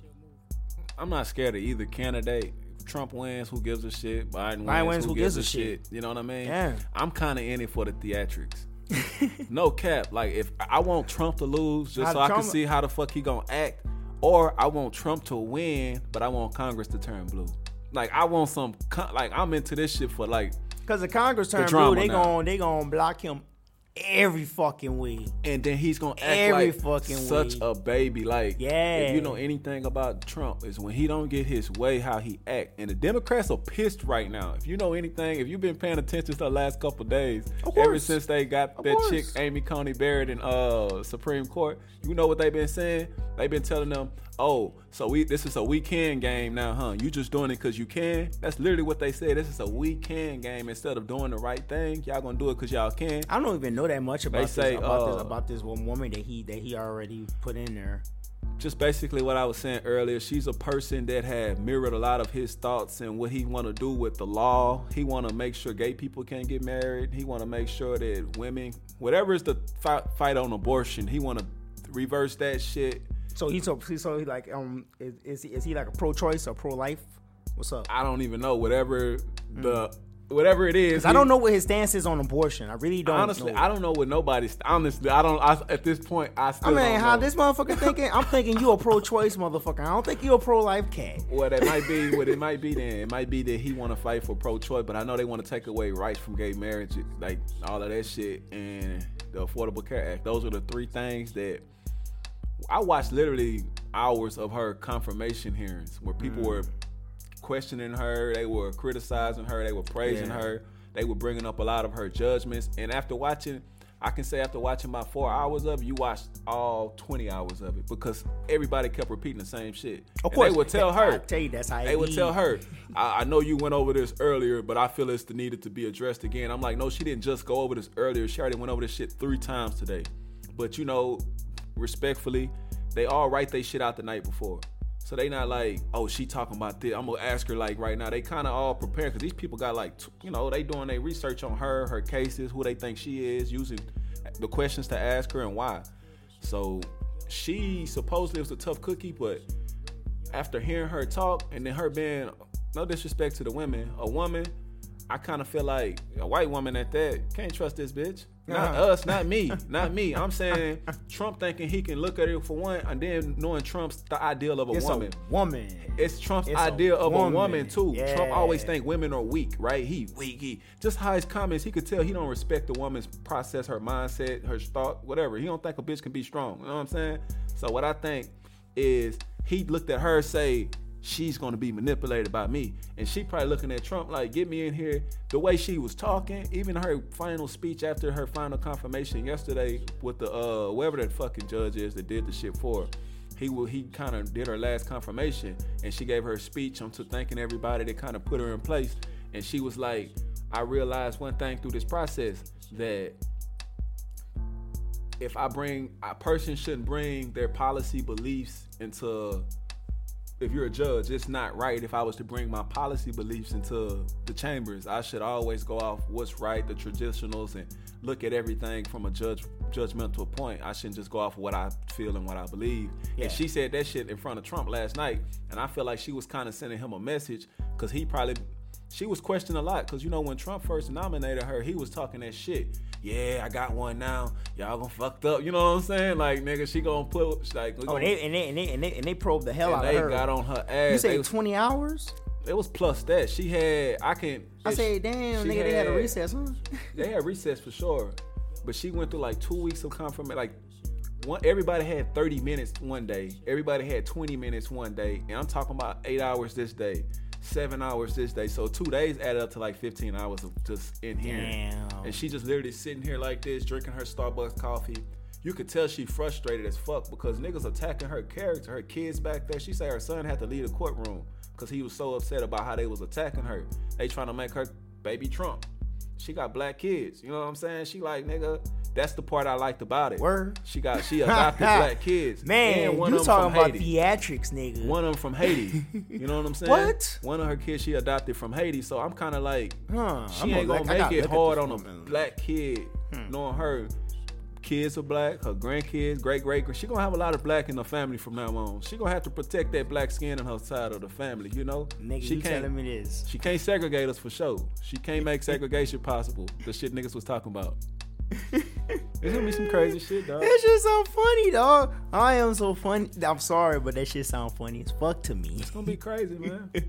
I'm not scared of either candidate. Trump wins, who gives a shit? Biden wins, Biden wins who, who, gives, gives a shit? shit? You know what I mean? Yeah. I'm kind of in it for the theatrics. (laughs) no cap. Like if I want Trump to lose just how so Trump, I can see how the fuck he gonna act or I want Trump to win, but I want Congress to turn blue. Like I want some like I'm into this shit for like Cause the Congress The turn blue, drama they now. gon' they gon' block him every fucking way. and then he's gonna act Every like fucking such way. a baby. Like, Yeah. if you know anything about Trump, is when he don't get his way, how he act. And the Democrats are pissed right now. If you know anything, if you've been paying attention to the last couple days, ever since they got Of that course. chick Amy Coney Barrett in uh Supreme Court, you know what they've been saying? They've been telling them, "Oh, so we this is a weekend game now, huh? You just doing it because you can." That's literally what they said. This is a weekend game instead of doing the right thing. Y'all gonna do it because y'all can. I don't even know that much about say, this about this uh, about this one woman that he that he already put in there. just basically what I was saying earlier. She's a person that had mirrored a lot of his thoughts and what he want to do with the law. He want to make sure gay people can't get married. He want to make sure that women, whatever is the fight, fight on abortion, he want to reverse that shit. So he's so so he like um is is he, is he like a pro choice or pro life? What's up? I don't even know whatever the whatever it is. I don't know what his stance is on abortion. I really don't. Honestly, know. I don't know what nobody's. Honestly, I don't. I, at this point, I I mean, how know. this motherfucker thinking? I'm thinking you a pro-choice motherfucker. I don't think you a pro-life cat. What it might be, what it might be, then it might be that he want to fight for pro-choice, but I know they want to take away rights from gay marriage, like all of that shit, and the Affordable Care Act. Those are the three things that I watched literally hours of her confirmation hearings where people were mm. questioning her, they were criticizing her, they were praising Yeah. her, they were bringing up a lot of her judgments, and after watching. I can say after watching about four hours of it, you watched all 20 hours of it because everybody kept repeating the same shit. Of And course, they would tell (laughs) I her. tell you that's how They would be. tell her, (laughs) I, I know you went over this earlier, but I feel it's needed to be addressed again. I'm like, no, she didn't just go over this earlier. She already went over this shit three times today. But you know, respectfully, they all write they shit out the night before. So they not like, oh, she talking about this. I'm gonna ask her like right now. They kind of all prepared because these people got like, you know, they doing their research on her, her cases, who they think she is, using the questions to ask her and why. So she supposedly was a tough cookie, but after hearing her talk and then her being no disrespect to the women, a woman, I kind of feel like a white woman at that can't trust this bitch. Not Uh-huh. us, not me, (laughs) not me. I'm saying Trump thinking he can look at her for one, and then knowing Trump's the ideal of a It's woman. a woman. It's Trump's It's a idea of a woman. woman too. Trump always think women are weak, right? He weak. He just how his comments, he could tell he don't respect the woman's process, her mindset, her thought, whatever. He don't think a bitch can be strong. You know what I'm saying? So what I think is he looked at her say she's gonna be manipulated by me, and she probably looking at Trump like get me in here. The way she was talking, even her final speech after her final confirmation yesterday with the uh whoever that fucking judge is that did the shit for her he will he kind of did her last confirmation and she gave her speech onto thanking everybody that kind of put her in place and she was like i realized one thing through this process that if i bring a person shouldn't bring their policy beliefs into if you're a judge, it's not right if I was to bring my policy beliefs into the chambers. I should always go off what's right, the traditionals, and look at everything from a judge judgmental point. I shouldn't just go off what I feel and what I believe. Yeah. And she said that shit in front of Trump last night, and I feel like she was kind of sending him a message because he probably she was questioning a lot because you know when Trump first nominated her, he was talking that shit. Yeah, I got one now. Y'all gonna fucked up. You know what I'm saying? Like nigga, she gonna put like Oh, gonna- and they, and they and they and they and they probed the hell out of her. They got on her ass. you say was- twenty hours? it was plus that she had. I can. I say, damn, nigga, they had a recess, huh? They had recess for sure, but she went through like two weeks of confirmation. Like one, everybody had thirty minutes one day. Everybody had twenty minutes one day, and I'm talking about eight hours this day, seven hours this day. So two days added up to like fifteen hours of just in here. Damn. And she just literally sitting here like this, drinking her Starbucks coffee. You could tell she frustrated as fuck because niggas attacking her character, her kids back there. She said her son had to leave the courtroom because he was so upset about how they was attacking her. They trying to make her baby Trump. She got black kids. You know what I'm saying? She like nigga. That's the part I liked about it. Word. She got she (laughs) adopted black kids. Man, one you of them talking from about Haiti. theatrics, nigga? One of them from Haiti. (laughs) You know what I'm saying? What? One of her kids she adopted from Haiti. So I'm kind of like, Huh, she I'm ain't gonna gonna make it hard on a woman. black kid, hmm. knowing her kids are black, her grandkids, great great. She gonna have a lot of black in her family from now on. She gonna have to protect that black skin on her side of the family. You know, Nigga, she you can't. telling me this? She can't segregate us for sure. She can't make segregation possible. The shit niggas was talking about. (laughs) It's gonna be some crazy shit, dog. That shit sound funny, dog. I am so funny. I'm sorry, but that shit sound funny as fuck to me. It's gonna be crazy, man. (laughs)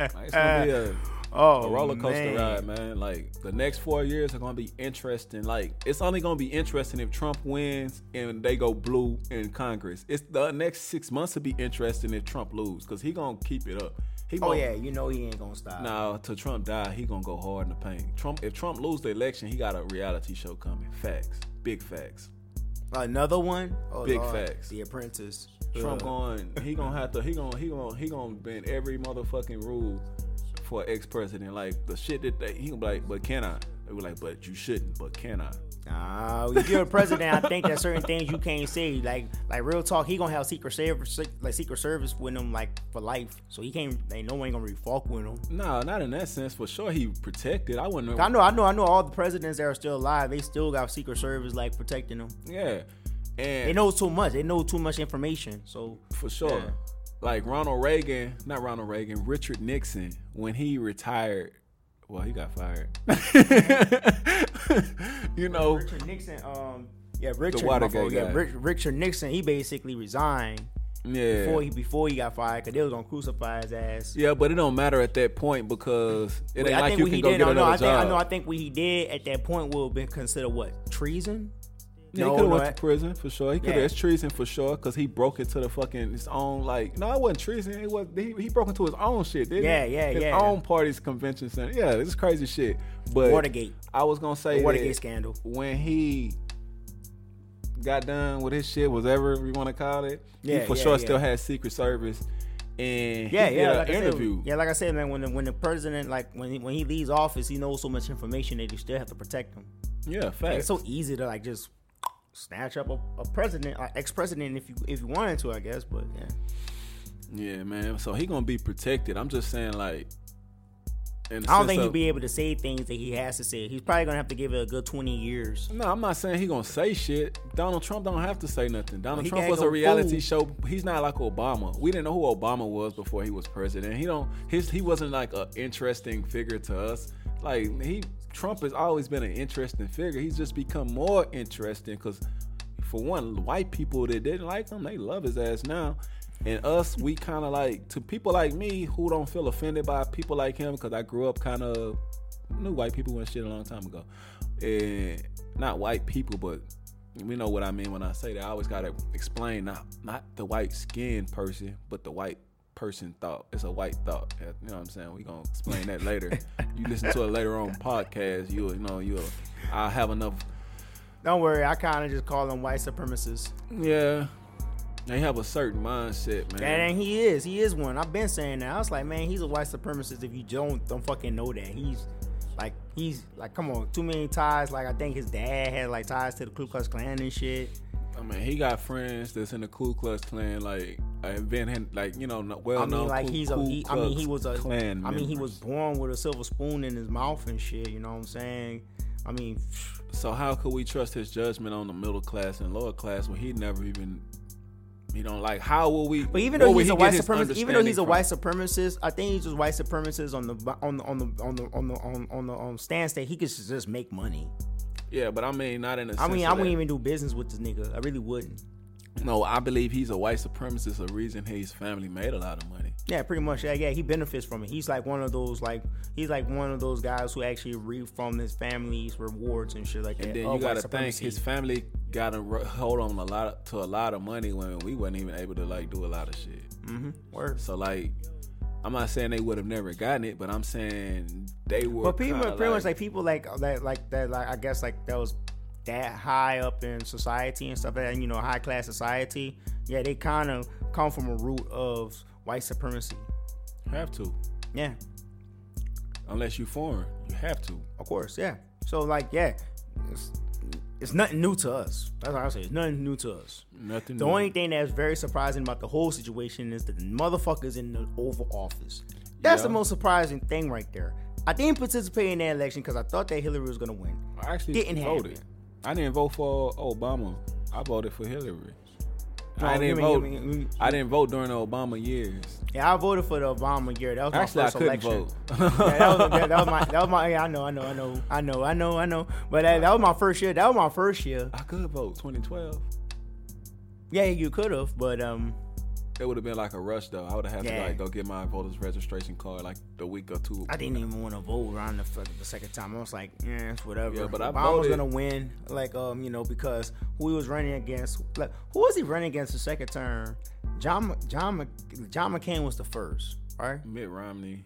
Like, it's gonna be a, oh, a roller coaster man. ride, man. Like the next four years are gonna be interesting. Like it's only gonna be interesting if Trump wins and they go blue in Congress. It's the next six months to be interesting if Trump lose because he gonna keep it up. He Oh gonna, yeah, you know he ain't gonna stop. Now, till Trump die, he gonna go hard in the paint. Trump, if Trump lose the election, he got a reality show coming. Facts, big facts. Another one. Oh, Big Lord. facts. The Apprentice. Trump Ugh. going, he gonna have to, he gonna, he gonna, he gonna bend every motherfucking rule for ex president. Like the shit that they, he gonna be like, but can I? They were like, but you shouldn't, but can I? Nah, if you're a president, I think that certain things you can't say. Like, like real talk, he gonna have secret service, like secret service with him, like for life. So he can't. Ain't no one gonna really fuck with him. No, not in that sense. For sure, he protected. I wouldn't. I know, I know, I know. All the presidents that are still alive, they still got secret service like protecting them. Yeah, and They know too much. They know too much information. So For sure. Yeah. Like Ronald Reagan, not Ronald Reagan, Richard Nixon, when he retired, well, he got fired. (laughs) you know, Richard Nixon, um, yeah, Richard, Watergate yeah, guy. Rich, Richard Nixon, he basically resigned yeah. before he before he got fired because they was gonna crucify his ass. yeah, but it don't matter at that point because it ain't I like think you can he go did, get no, no, another I think, job. I know, I think what he did at that point will have been considered what treason. Yeah, no, he could have no, went to prison for sure. He could have. Yeah. It's treason for sure because he broke into the fucking his own like. No, it wasn't treason. It was he, he broke into his own shit. Didn't Yeah, he? yeah, his yeah. own party's convention center. Yeah, this is crazy shit. But Watergate, I was gonna say the Watergate scandal. when he got done with his shit, whatever you want to call it, Yeah, he for yeah, sure yeah. still had Secret Service, and Yeah, yeah, like an I said, interview. yeah, like I said, man, when the, when the president, like when he, when he leaves office, he knows so much information that you still have to protect him. Yeah, Like, it's so easy to like just snatch up a, a president, like ex-president, if you if you wanted to, I guess. But yeah, yeah, man. So he gonna be protected. I'm just saying, like, in I don't think he'll be able to say things that he has to say. He's probably gonna have to give it a good twenty years. No, I'm not saying he gonna say shit. Donald Trump don't have to say nothing. Donald He Trump was a reality fool. show. He's not like Obama. We didn't know who Obama was before he was president. He don't. His he wasn't like an interesting figure to us. Like he Trump has always been an interesting figure. He's just become more interesting because, for one, white people that didn't like him, they love his ass now. And us, we kind of like to people like me who don't feel offended by people like him because I grew up kind of knew white people went shit a long time ago. And not white people, but we know what I mean when I say that. I always gotta explain not not the white skinned person, but the white person thought. It's a white thought. You know what I'm saying? We gonna explain that later. you listen to it later on podcast. You you know you'll I'll have enough. Don't worry, I kind of just call them white supremacists. Yeah, they have a certain mindset, man. And, and he is, he is one. I've been saying that. I was like, man, he's a white supremacist. If you don't, don't fucking know that he's like, he's like, come on, too many ties. Like I think his dad had like ties to the Ku Klux Klan and shit. I mean, he got friends that's in the Ku Klux Klan, like uh, Van, like you know, well I mean, known. like Ku, he's a. He, I mean, he was a. Klan. I mean, he was born with a silver spoon in his mouth and shit. You know what I'm saying? I mean, So how could we trust his judgment on the middle class and lower class when he never even he don't like how will we but even though he's he a white supremacist, even though he's a understanding white supremacist, I think he's just white supremacist on the on the on the on the on the on, on the um, stance that he could just make money. Yeah, but I mean not in a I mean, I wouldn't even do business with this nigga. I really wouldn't. No, I believe he's a white supremacist, The reason his family made a lot of money. Yeah, pretty much. Yeah, yeah, he benefits from it. He's like one of those like he's like one of those guys who actually reap from his family's rewards and shit like that. And then of you gotta think his family got to hold on a lot to a lot of money when we wasn't even able to like do a lot of shit. Mm-hmm. Word. So like, I'm not saying they would have never gotten it, but I'm saying they were. But pretty kinda pretty much like people like that, like that, like I guess like that was that high up in society and stuff like that. You know, high class society. Yeah, they kind of come from a root of white supremacy. have to, Yeah, unless you're foreign, you have to. of course. Yeah. So like, yeah, it's, it's nothing new to us. That's what I say. It's nothing new to us. Nothing. The new. only thing that's very surprising about the whole situation is that the motherfuckers in the Oval Office. That's the most surprising thing right there. I didn't participate in that election because I thought that Hillary was gonna win. I actually Didn't voted. Happen. I didn't vote for Obama. I voted for Hillary. I Oh, didn't mean- vote. you mean- you- I didn't vote during the Obama years. Yeah, I voted for the Obama year. That was my Actually, I couldn't election. vote. yeah, that was, that, that was my. That was my. Yeah, I know. I know. I know. I know. I know. I know. But that, that was my first year. That was my first year. I could vote 2012. Yeah, you could have, but um, It would have been like a rush though. I would have had to like go get my voter's registration card like the week or two. I didn't even want to vote around the, the second time. I was like, yeah, it's whatever. Yeah, but I Obama was gonna win, like um, you know, because who he was running against, like who was he running against the second term? John John John McCain was the first, right? Mitt Romney.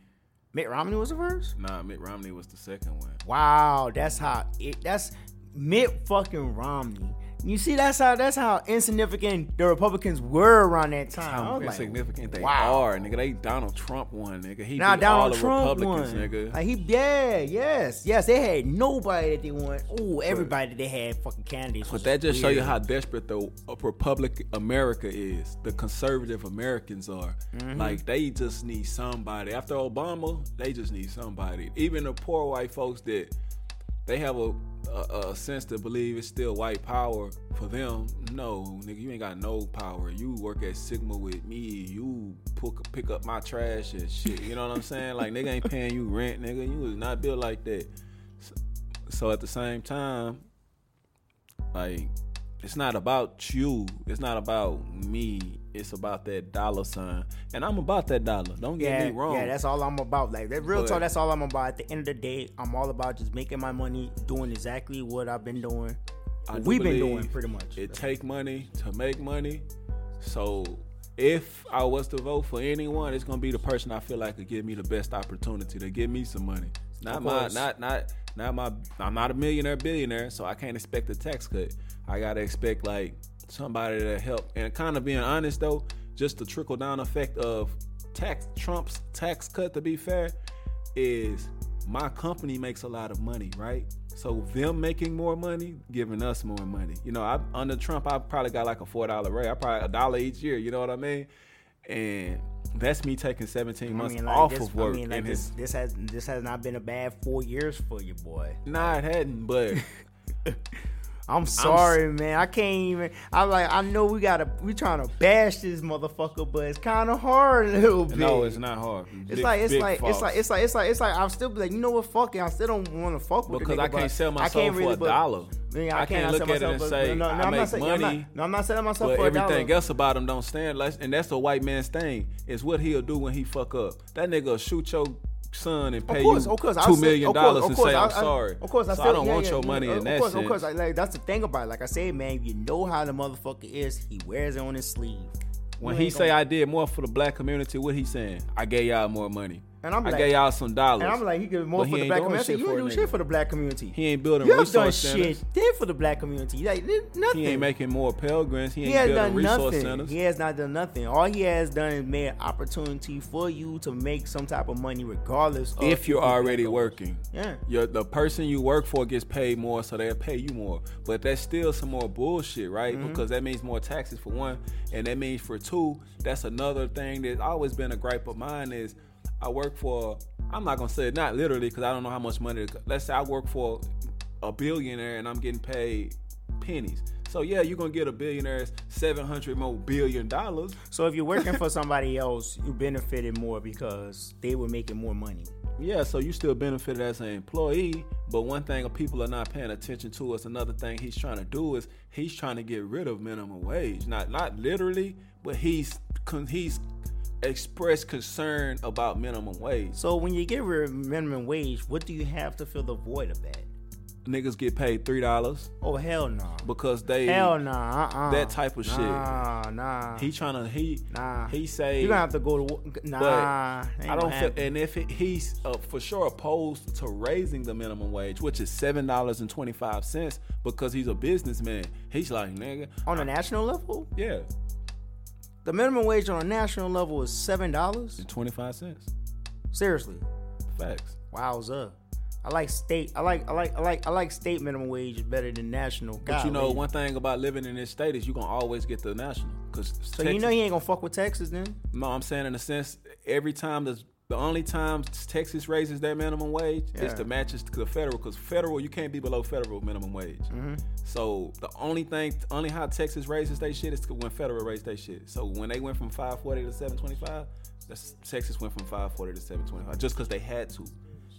Mitt Romney was the first. Nah, Mitt Romney was the second one. Wow, that's how it. That's Mitt fucking Romney. You see, that's how that's how insignificant the Republicans were around that time. How was like, insignificant they wow. are, nigga. They Donald Trump won, nigga. He Now beat Donald all the Trump Republicans, won. nigga. Like he, yeah, yes, yes. They had nobody that they want. Oh, everybody that they had fucking candidates. But that just show you how desperate the uh, Republic America is. The conservative Americans are. Mm-hmm. Like they just need somebody. After Obama, they just need somebody. Even the poor white folks that they have a, a, a sense to believe it's still white power for them. No, nigga, you ain't got no power. You work at Sigma with me. You pick, up my trash and shit. You know what I'm saying? Like nigga ain't paying you rent, nigga. You was not built like that. So, so at the same time, like it's not about you. It's not about me. It's about that dollar sign. And I'm about that dollar. Don't get Yeah, me wrong. yeah, that's all I'm about. Like that real But- talk, that's all I'm about. At the end of the day, I'm all about just making my money, doing exactly what I've been doing. I do We've been doing pretty much. It take money to make money. So if I was to vote for anyone, it's gonna be the person I feel like could give me the best opportunity to give me some money. Not my, not not not my. I'm not a millionaire billionaire, so I can't expect a tax cut. I gotta expect like somebody to help. And kind of being honest though, just the trickle down effect of tax Trump's tax cut. To be fair, is my company makes a lot of money, right? So them making more money, giving us more money. You know, I under Trump, I probably got like a four dollar rate. I probably a dollar each year. You know what I mean? And that's me taking seventeen I months mean, like off this, of work. I mean, like and this, his, this has this has not been a bad four years for you, boy. nah, it hadn't, but (laughs) I'm sorry, man. I can't even. I like. I know we gotta. We trying to bash this motherfucker, but it's kind of hard a little bit. no, it's not hard. It's Big- like it's like false. it's like it's like it's like it's like I'm still like you know what fuck it I still don't want to fuck with because nigga, I can't sell my I can't for really, a but- dollar. Yeah, I can't I look at it myself and for- say no, no, I I'm not make saying- I'm not- money. No, I'm not selling myself But for a dollar. everything else about him don't stand. Let's- And that's the white man's thing. Is what he'll do when he fuck up. That nigga shoot your son and pay course, you course, I two million dollars and say I- I'm I- sorry. Of course, I so I don't yeah, want yeah, your money in that course, sense. Of course, like, like, that's the thing about it. Like I said, man, you know how the motherfucker is. He wears it on his sleeve. when he say gonna- I did more for the black community, what he saying? I gave y'all more money. And I'm I like- gave y'all some dollars. and I'm like, he give more for the black community. shit You ain't do shit for the black community. he ain't building You have done centers. shit. Did for the black community. Like nothing. He ain't making more Pilgrims. He He ain't has building done resource nothing. centers. He has not done nothing. All he has done is made opportunity for you to make some type of money, regardless. Of if you're already working. Yeah. You're, the person you work for gets paid more, so they'll pay you more. But that's still some more bullshit, right? Mm-hmm. Because that means more taxes for one, and that means for two, that's another thing that's always been a gripe of mine is I work for. I'm not gonna say it, not literally because I don't know how much money. Let's say I work for a billionaire and I'm getting paid pennies. So yeah, you're gonna get a billionaire's seven hundred more billion dollars. So if you're working for somebody else, you benefited more because they were making more money. Yeah, so you still benefited as an employee, but one thing people are not paying attention to is another thing he's trying to do is he's trying to get rid of minimum wage. Not not literally, but he's he's expressed concern about minimum wage. So when you get rid of minimum wage, what do you have to fill the void of that? Niggas get paid three dollars Oh hell no. because they Hell nah. Uh-uh. that type of shit. Nah, nah. he trying to he Nah. he say You're gonna have to go to nah. I don't feel, and if it, he's uh, for sure opposed to raising the minimum wage, which is seven dollars and twenty five cents, because he's a businessman. He's like, nigga, on a national level, yeah, the minimum wage on a national level is seven dollars. twenty five cents. Seriously, Facts. wowza. I like state. I like. I like. I like. I like state minimum wage better than national. But you know, one thing about living in this state is you gonna always get the national. Cause So you know he ain't gonna fuck with Texas then. no, I'm saying in a sense, every time the The only time Texas raises their minimum wage is to match it to the federal, because federal you can't be below federal minimum wage. Mm-hmm. So the only thing, only how Texas raises their shit is when federal raised their shit. So when they went from 540 to 725, that's Texas went from 540 to 725 just because they had to.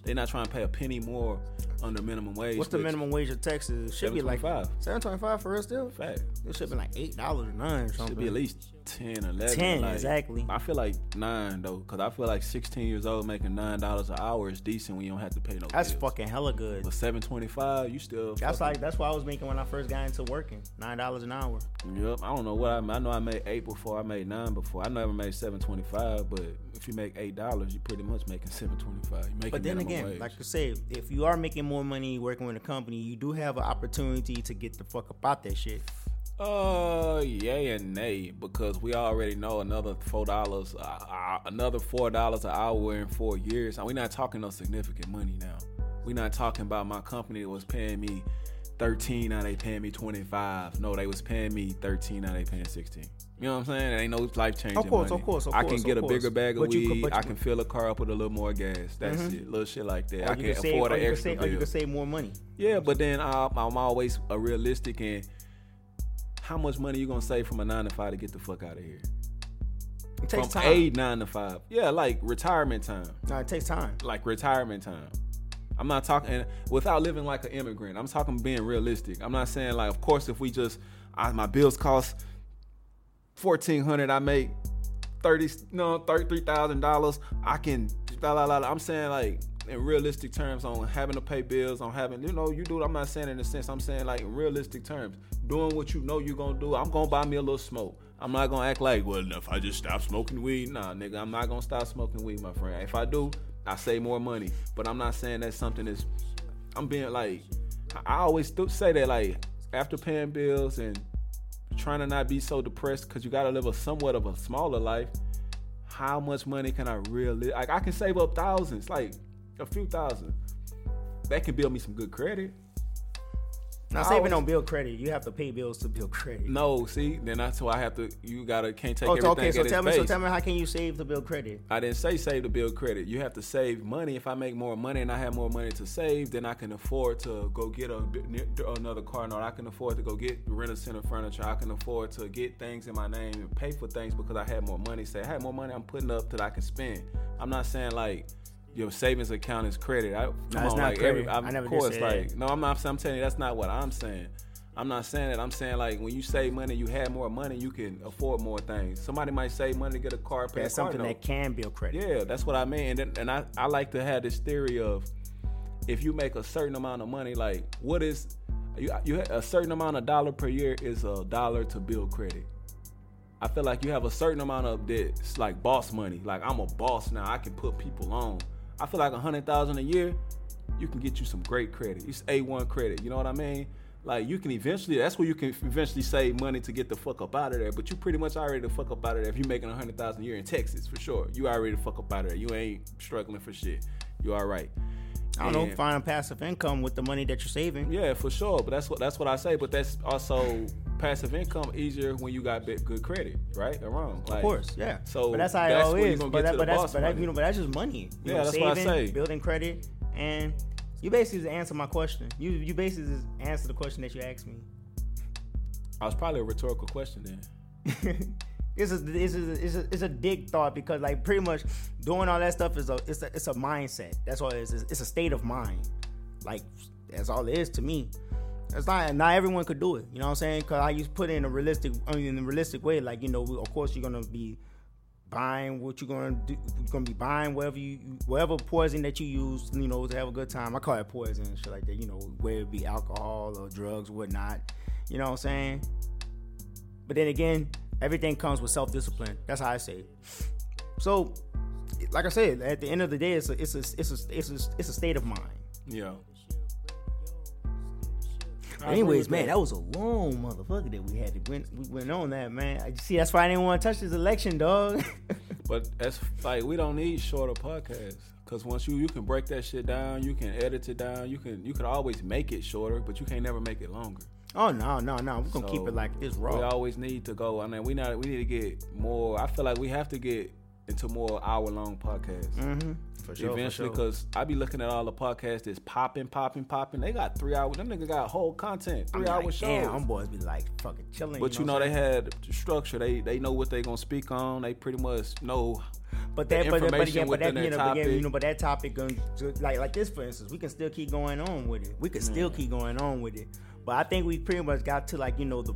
They're not trying to pay a penny more under minimum wage. What's the minimum wage of Texas? It should be like 7.25. seven twenty five for real still. Fact. It should be like eight dollars or nine or something. Should be at least 10, 11. 10, like- exactly. I feel like nine though, because I feel like 16 years old making nine dollars an hour is decent when you don't have to pay no. That's bills. fucking hella good. But 725, you still. That's like that's what I was making when I first got into working. Nine dollars an hour. Yep. I don't know what I. I know I made eight before. I made nine before. I never made 725, but if you make eight dollars, you pretty much making 725. You making But then again, wage. like I said, if you are making more money working with a company, you do have an opportunity to get the fuck up out that shit. Uh, yay and nay, because we already know another four dollars, uh, uh, another four dollars an hour in four years. And we're not talking no significant money now. We're not talking about my company was paying me thirteen, now they paying me twenty five. No, they was paying me thirteen, now they paying sixteen. You know what I'm saying? It ain't no life changing. Of course, money. of course, of course. I can get of a bigger bag of But weed. but I can fill a car up with a little more gas. That's it, little shit like that. Or I can save, afford or an extra save, or you can save more money. Yeah, but then I'm, I'm always a realistic and how much money you gonna save from a nine to five to get the fuck out of here? It takes from time. a nine to five. Yeah, like retirement time. No, it takes time. Like retirement time. I'm not talking without living like an immigrant. I'm talking being realistic. I'm not saying like, of course, if we just I, my bills cost fourteen hundred, I make thirty no thirty three thousand dollars. I can la la la. la. I'm saying like in realistic terms on having to pay bills, on having you know you do. I'm not saying in a sense. I'm saying like in realistic terms, doing what you know you're gonna do. I'm gonna buy me a little smoke. I'm not gonna act like well if I just stop smoking weed. Nah, nigga, I'm not gonna stop smoking weed, my friend. If I do, I save more money. But I'm not saying that's something that's. I'm being like, I always th- say that like after paying bills and trying to not be so depressed because you got to live a somewhat of a smaller life. How much money can I really like? I can save up thousands, like a few thousand. That can build me some good credit. Now I saving don't build credit. You have to pay bills to build credit. No, see, then that's why I have to. You gotta can't take Oh, everything okay. So tell me. So tell me, how can you save to build credit? I didn't say save to build credit. You have to save money. If I make more money and I have more money to save, then I can afford to go get a another car note. I can afford to go get rent a center furniture. I can afford to get things in my name and pay for things because I had more money. Say I had more money, I'm putting up that I can spend. I'm not saying like your savings account is credit. I, come on, not like credit. I'm, I never of course, like that. no, I'm not. I'm telling you that's not what I'm saying. I'm not saying that. I'm saying like when you save money, you have more money, you can afford more things. Somebody might save money to get a car, pay That's a car something note. that can build credit. Yeah, that's what I mean. And, then, and I, I like to have this theory of if you make a certain amount of money, like what is you, you a certain amount of dollar per year is a dollar to build credit. I feel like you have a certain amount of that's like boss money. Like I'm a boss now. I can put people on. I feel like a hundred thousand a year, you can get you some great credit. It's A one credit. You know what I mean? Like you can eventually. That's where you can eventually save money to get the fuck up out of there. But you pretty much already the fuck up out of there. If you're making a hundred thousand a year in Texas, for sure, you already the fuck up out of there. You ain't struggling for shit. You all right. I don't know. And- Find passive income with the money that you're saving. yeah, for sure. But that's what that's what I say. But that's also passive income easier when you got bit- good credit, right or wrong? Of course, yeah. So but that's how it all is. But, that, but that's but that, you know, but that's just money. You Yeah, know, that's what I saving, say. building credit, and you basically just answer my question. You you basically just answer the question that you asked me. I was probably a rhetorical question then. (laughs) it's a it's a, it's a it's a dick thought because like pretty much doing all that stuff is a it's a it's a mindset. That's all it is. It's, it's a state of mind. Like that's all it is to me. It's not not everyone could do it. You know what I'm saying? Because I used to put it in a realistic I mean in a realistic way. Like you know, of course you're gonna be buying what you're gonna do. You're gonna be buying whatever you whatever poison that you use. You know to have a good time. I call it poison and shit like that. You know whether it be alcohol or drugs, whatnot. You know what I'm saying? But then again, everything comes with self discipline. That's how I say it. So, like I said, at the end of the day, it's a it's a it's a it's a, it's a state of mind. Yeah. Anyways, man, that was a long motherfucker that we had to win. We went on that, man. I see. That's why I didn't want to touch this election, dog. (laughs) But that's like we don't need shorter podcasts because once you you can break that shit down, you can edit it down, you can you can always make it shorter, but you can't never make it longer. oh no, no, no. We're gonna keep it like this raw. We always need to go. I mean, we not we need to get more. I feel like we have to get into more hour long podcasts. Mm-hmm. For sure. Eventually, for sure. because I be looking at all the podcasts that's popping, popping, popping. They got three hours. Them niggas got whole content, I'm three hour like, shows. Damn, them boys be like fucking chilling. but you know, what they had structure. They they know what they gonna speak on. They pretty much know. But that, but, but information again, but that, you know, but again, you topic. know, but that topic, going like, like this, for instance, we can still keep going on with it. We can still keep going on with it. But I think we pretty much got to like, you know, the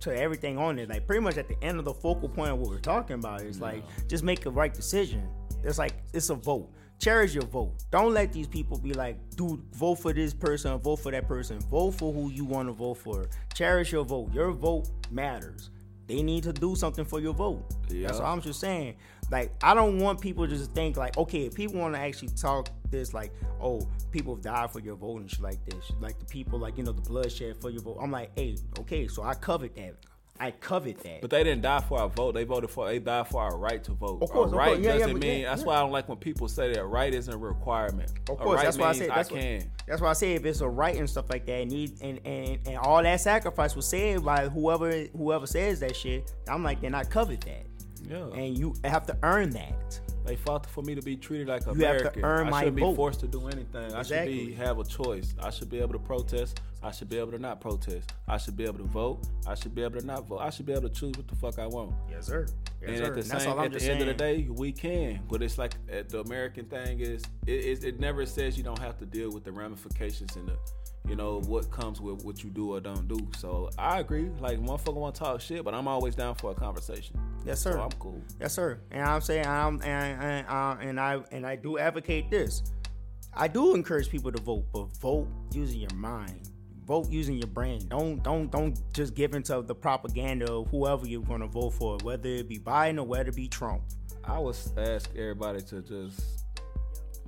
to everything on it. Like, pretty much at the end of the focal point of what we're talking about is like, just make a right decision. It's like it's a vote. Cherish your vote. Don't let these people be like, dude, vote for this person, vote for that person. Vote for who you want to vote for. Cherish your vote. Your vote matters. They need to do something for your vote. That's Yeah. all I'm just saying. Like, I don't want people to just think like, okay, if people want to actually talk this, like, oh, people have died for your vote and shit like this, like the people, like you know, the bloodshed for your vote. I'm like, hey, okay, so I covered that. I covet that. But they didn't die for our vote. They voted for. They died for our right to vote. Of course, a of right course. Yeah, yeah, doesn't but mean. yeah, that's why I don't like when people say that right isn't a requirement. Of course, right that's why I said that's I what, that's why I say if it's a right and stuff like that, and, need, and and and all that sacrifice was said by whoever whoever says that shit. I'm like, then I covet that, Yeah. and you have to earn that. They fought for me to be treated like You have to American. earn I my shouldn't be vote. forced to do anything. I should be have a choice. I should be able to protest. I should be able to not protest. I should be able to vote. I should be able to not vote. I should be able to choose what the fuck I want. Yes, sir. Yes, and sir. at the that's same, all I'm at the end of the day, we can. But it's like uh, the American thing is, it, it, it never says you don't have to deal with the ramifications and the, you know, what comes with what you do or don't do. So I agree. Like motherfucker want to talk shit, but I'm always down for a conversation. Yes, sir. So I'm cool. Yes, sir. And I'm saying, I'm and and, uh, and I and I do advocate this. I do encourage people to vote, but vote using your mind. Vote using your brain. Don't don't don't just give into the propaganda of whoever you're going to vote for, whether it be Biden or whether it be Trump. I would ask everybody to just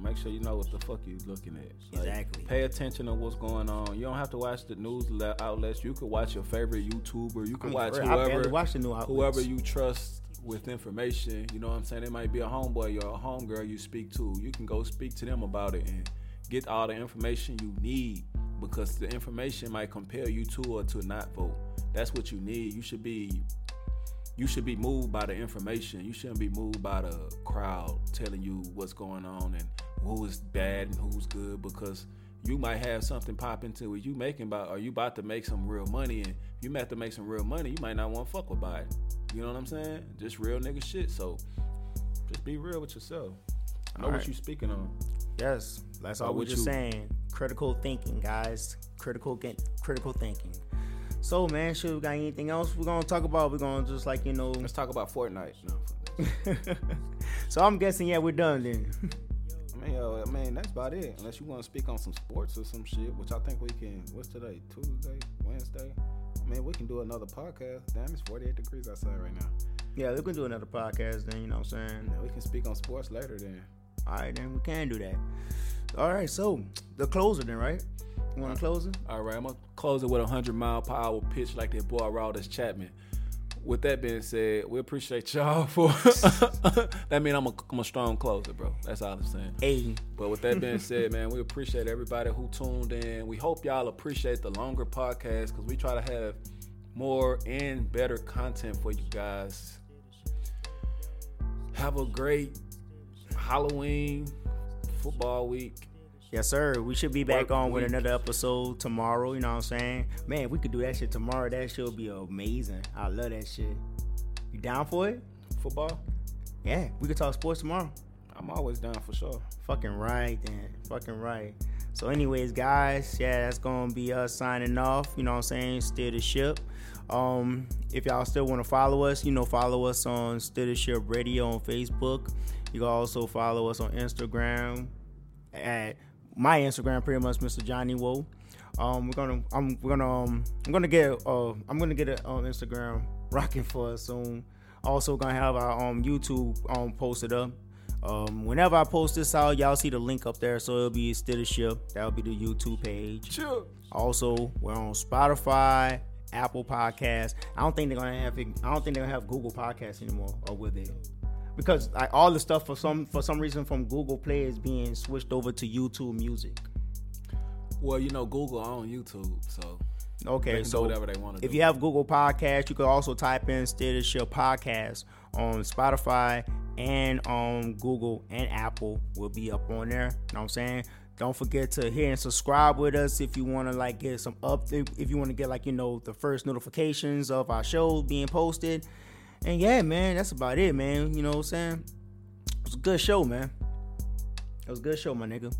make sure you know what the fuck you looking at. Like, Exactly. Pay attention to what's going on. You don't have to watch the news le- outlets. You could watch your favorite YouTuber. You could mean, watch whoever watch the new outlets. whoever you trust with information. You know what I'm saying? It might be a homeboy or a homegirl you speak to. You can go speak to them about it and get all the information you need because the information might compel you to or to not vote. That's what you need. You should be you should be moved by the information. You shouldn't be moved by the crowd telling you what's going on and who is bad and who's good because you might have something pop into it you making about or you about to make some real money and you have to make some real money, you might not want to fuck with Biden. You know what I'm saying? Just real nigga shit. So just be real with yourself. I know All what right. you speaking on. Yes, that's all we're just you- saying. Critical thinking, guys. Critical get critical thinking. So, man, should we got anything else we're gonna talk about? We're gonna just like you know. Let's talk about Fortnite. No, (laughs) so I'm guessing, yeah, we're done then. (laughs) I mean, uh, I mean, that's about it. Unless you want to speak on some sports or some shit, which I think we can. What's today? Tuesday, Wednesday. I mean, we can do another podcast. Damn, it's 48 degrees outside right now. yeah, we can do another podcast then. You know what I'm saying? And we can speak on sports later. Then All right, then we can do that. All right, so the closer then, right? You want to close it? All right, I'm gonna close it with a hundred mile per hour pitch like that boy Aroldis Chapman. With that being said, we appreciate y'all for. (laughs) that mean I'm a, I'm a strong closer, bro. That's all I'm saying. Hey, But with that being said, man, we appreciate everybody who tuned in. We hope y'all appreciate the longer podcast because we try to have more and better content for you guys. Have a great Halloween football week. Yes, sir. We should be back Work on with week. another episode tomorrow. You know what I'm saying? Man, we could do that shit tomorrow. That shit would be amazing. I love that shit. You down for it? Football, Yeah, we could talk sports tomorrow. I'm always down for sure. Fucking right, then. Fucking right. So, anyways, guys, yeah, that's gonna be us signing off. You know what I'm saying? Steer the ship. Um, if y'all still want to follow us, you know, follow us on Steer the Ship Radio on Facebook. You can also follow us on Instagram at my Instagram, pretty much Mr. Johnny Woe. Um, we're gonna, I'm, we're gonna, um, I'm gonna get, uh, I'm gonna get it on Instagram (laughs) rocking for us soon. Also, gonna have our um YouTube um posted up. Um, whenever I post this out, y'all see the link up there, so it'll be Steer the Ship. That'll be the YouTube page. Chill. Also, we're on Spotify, Apple Podcasts. I don't think they're gonna have. I don't think they're gonna have Google Podcasts anymore, or will they? Because like all the stuff for some for some reason from Google Play is being switched over to YouTube Music. Well, you know, Google on YouTube, so Okay, they so do whatever they want to do. if you have Google Podcast, you could also type in Ship Podcast on Spotify and on Google and Apple will be up on there. You know what I'm saying? Don't forget to hit and subscribe with us if you want to like get some up if you want to get like you know the first notifications of our show being posted. And yeah, man, that's about it, man. You know what I'm saying? It was a good show, man. It was a good show, my nigga.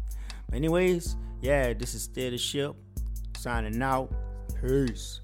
But Anyways, yeah, this is the Ship signing out. Peace.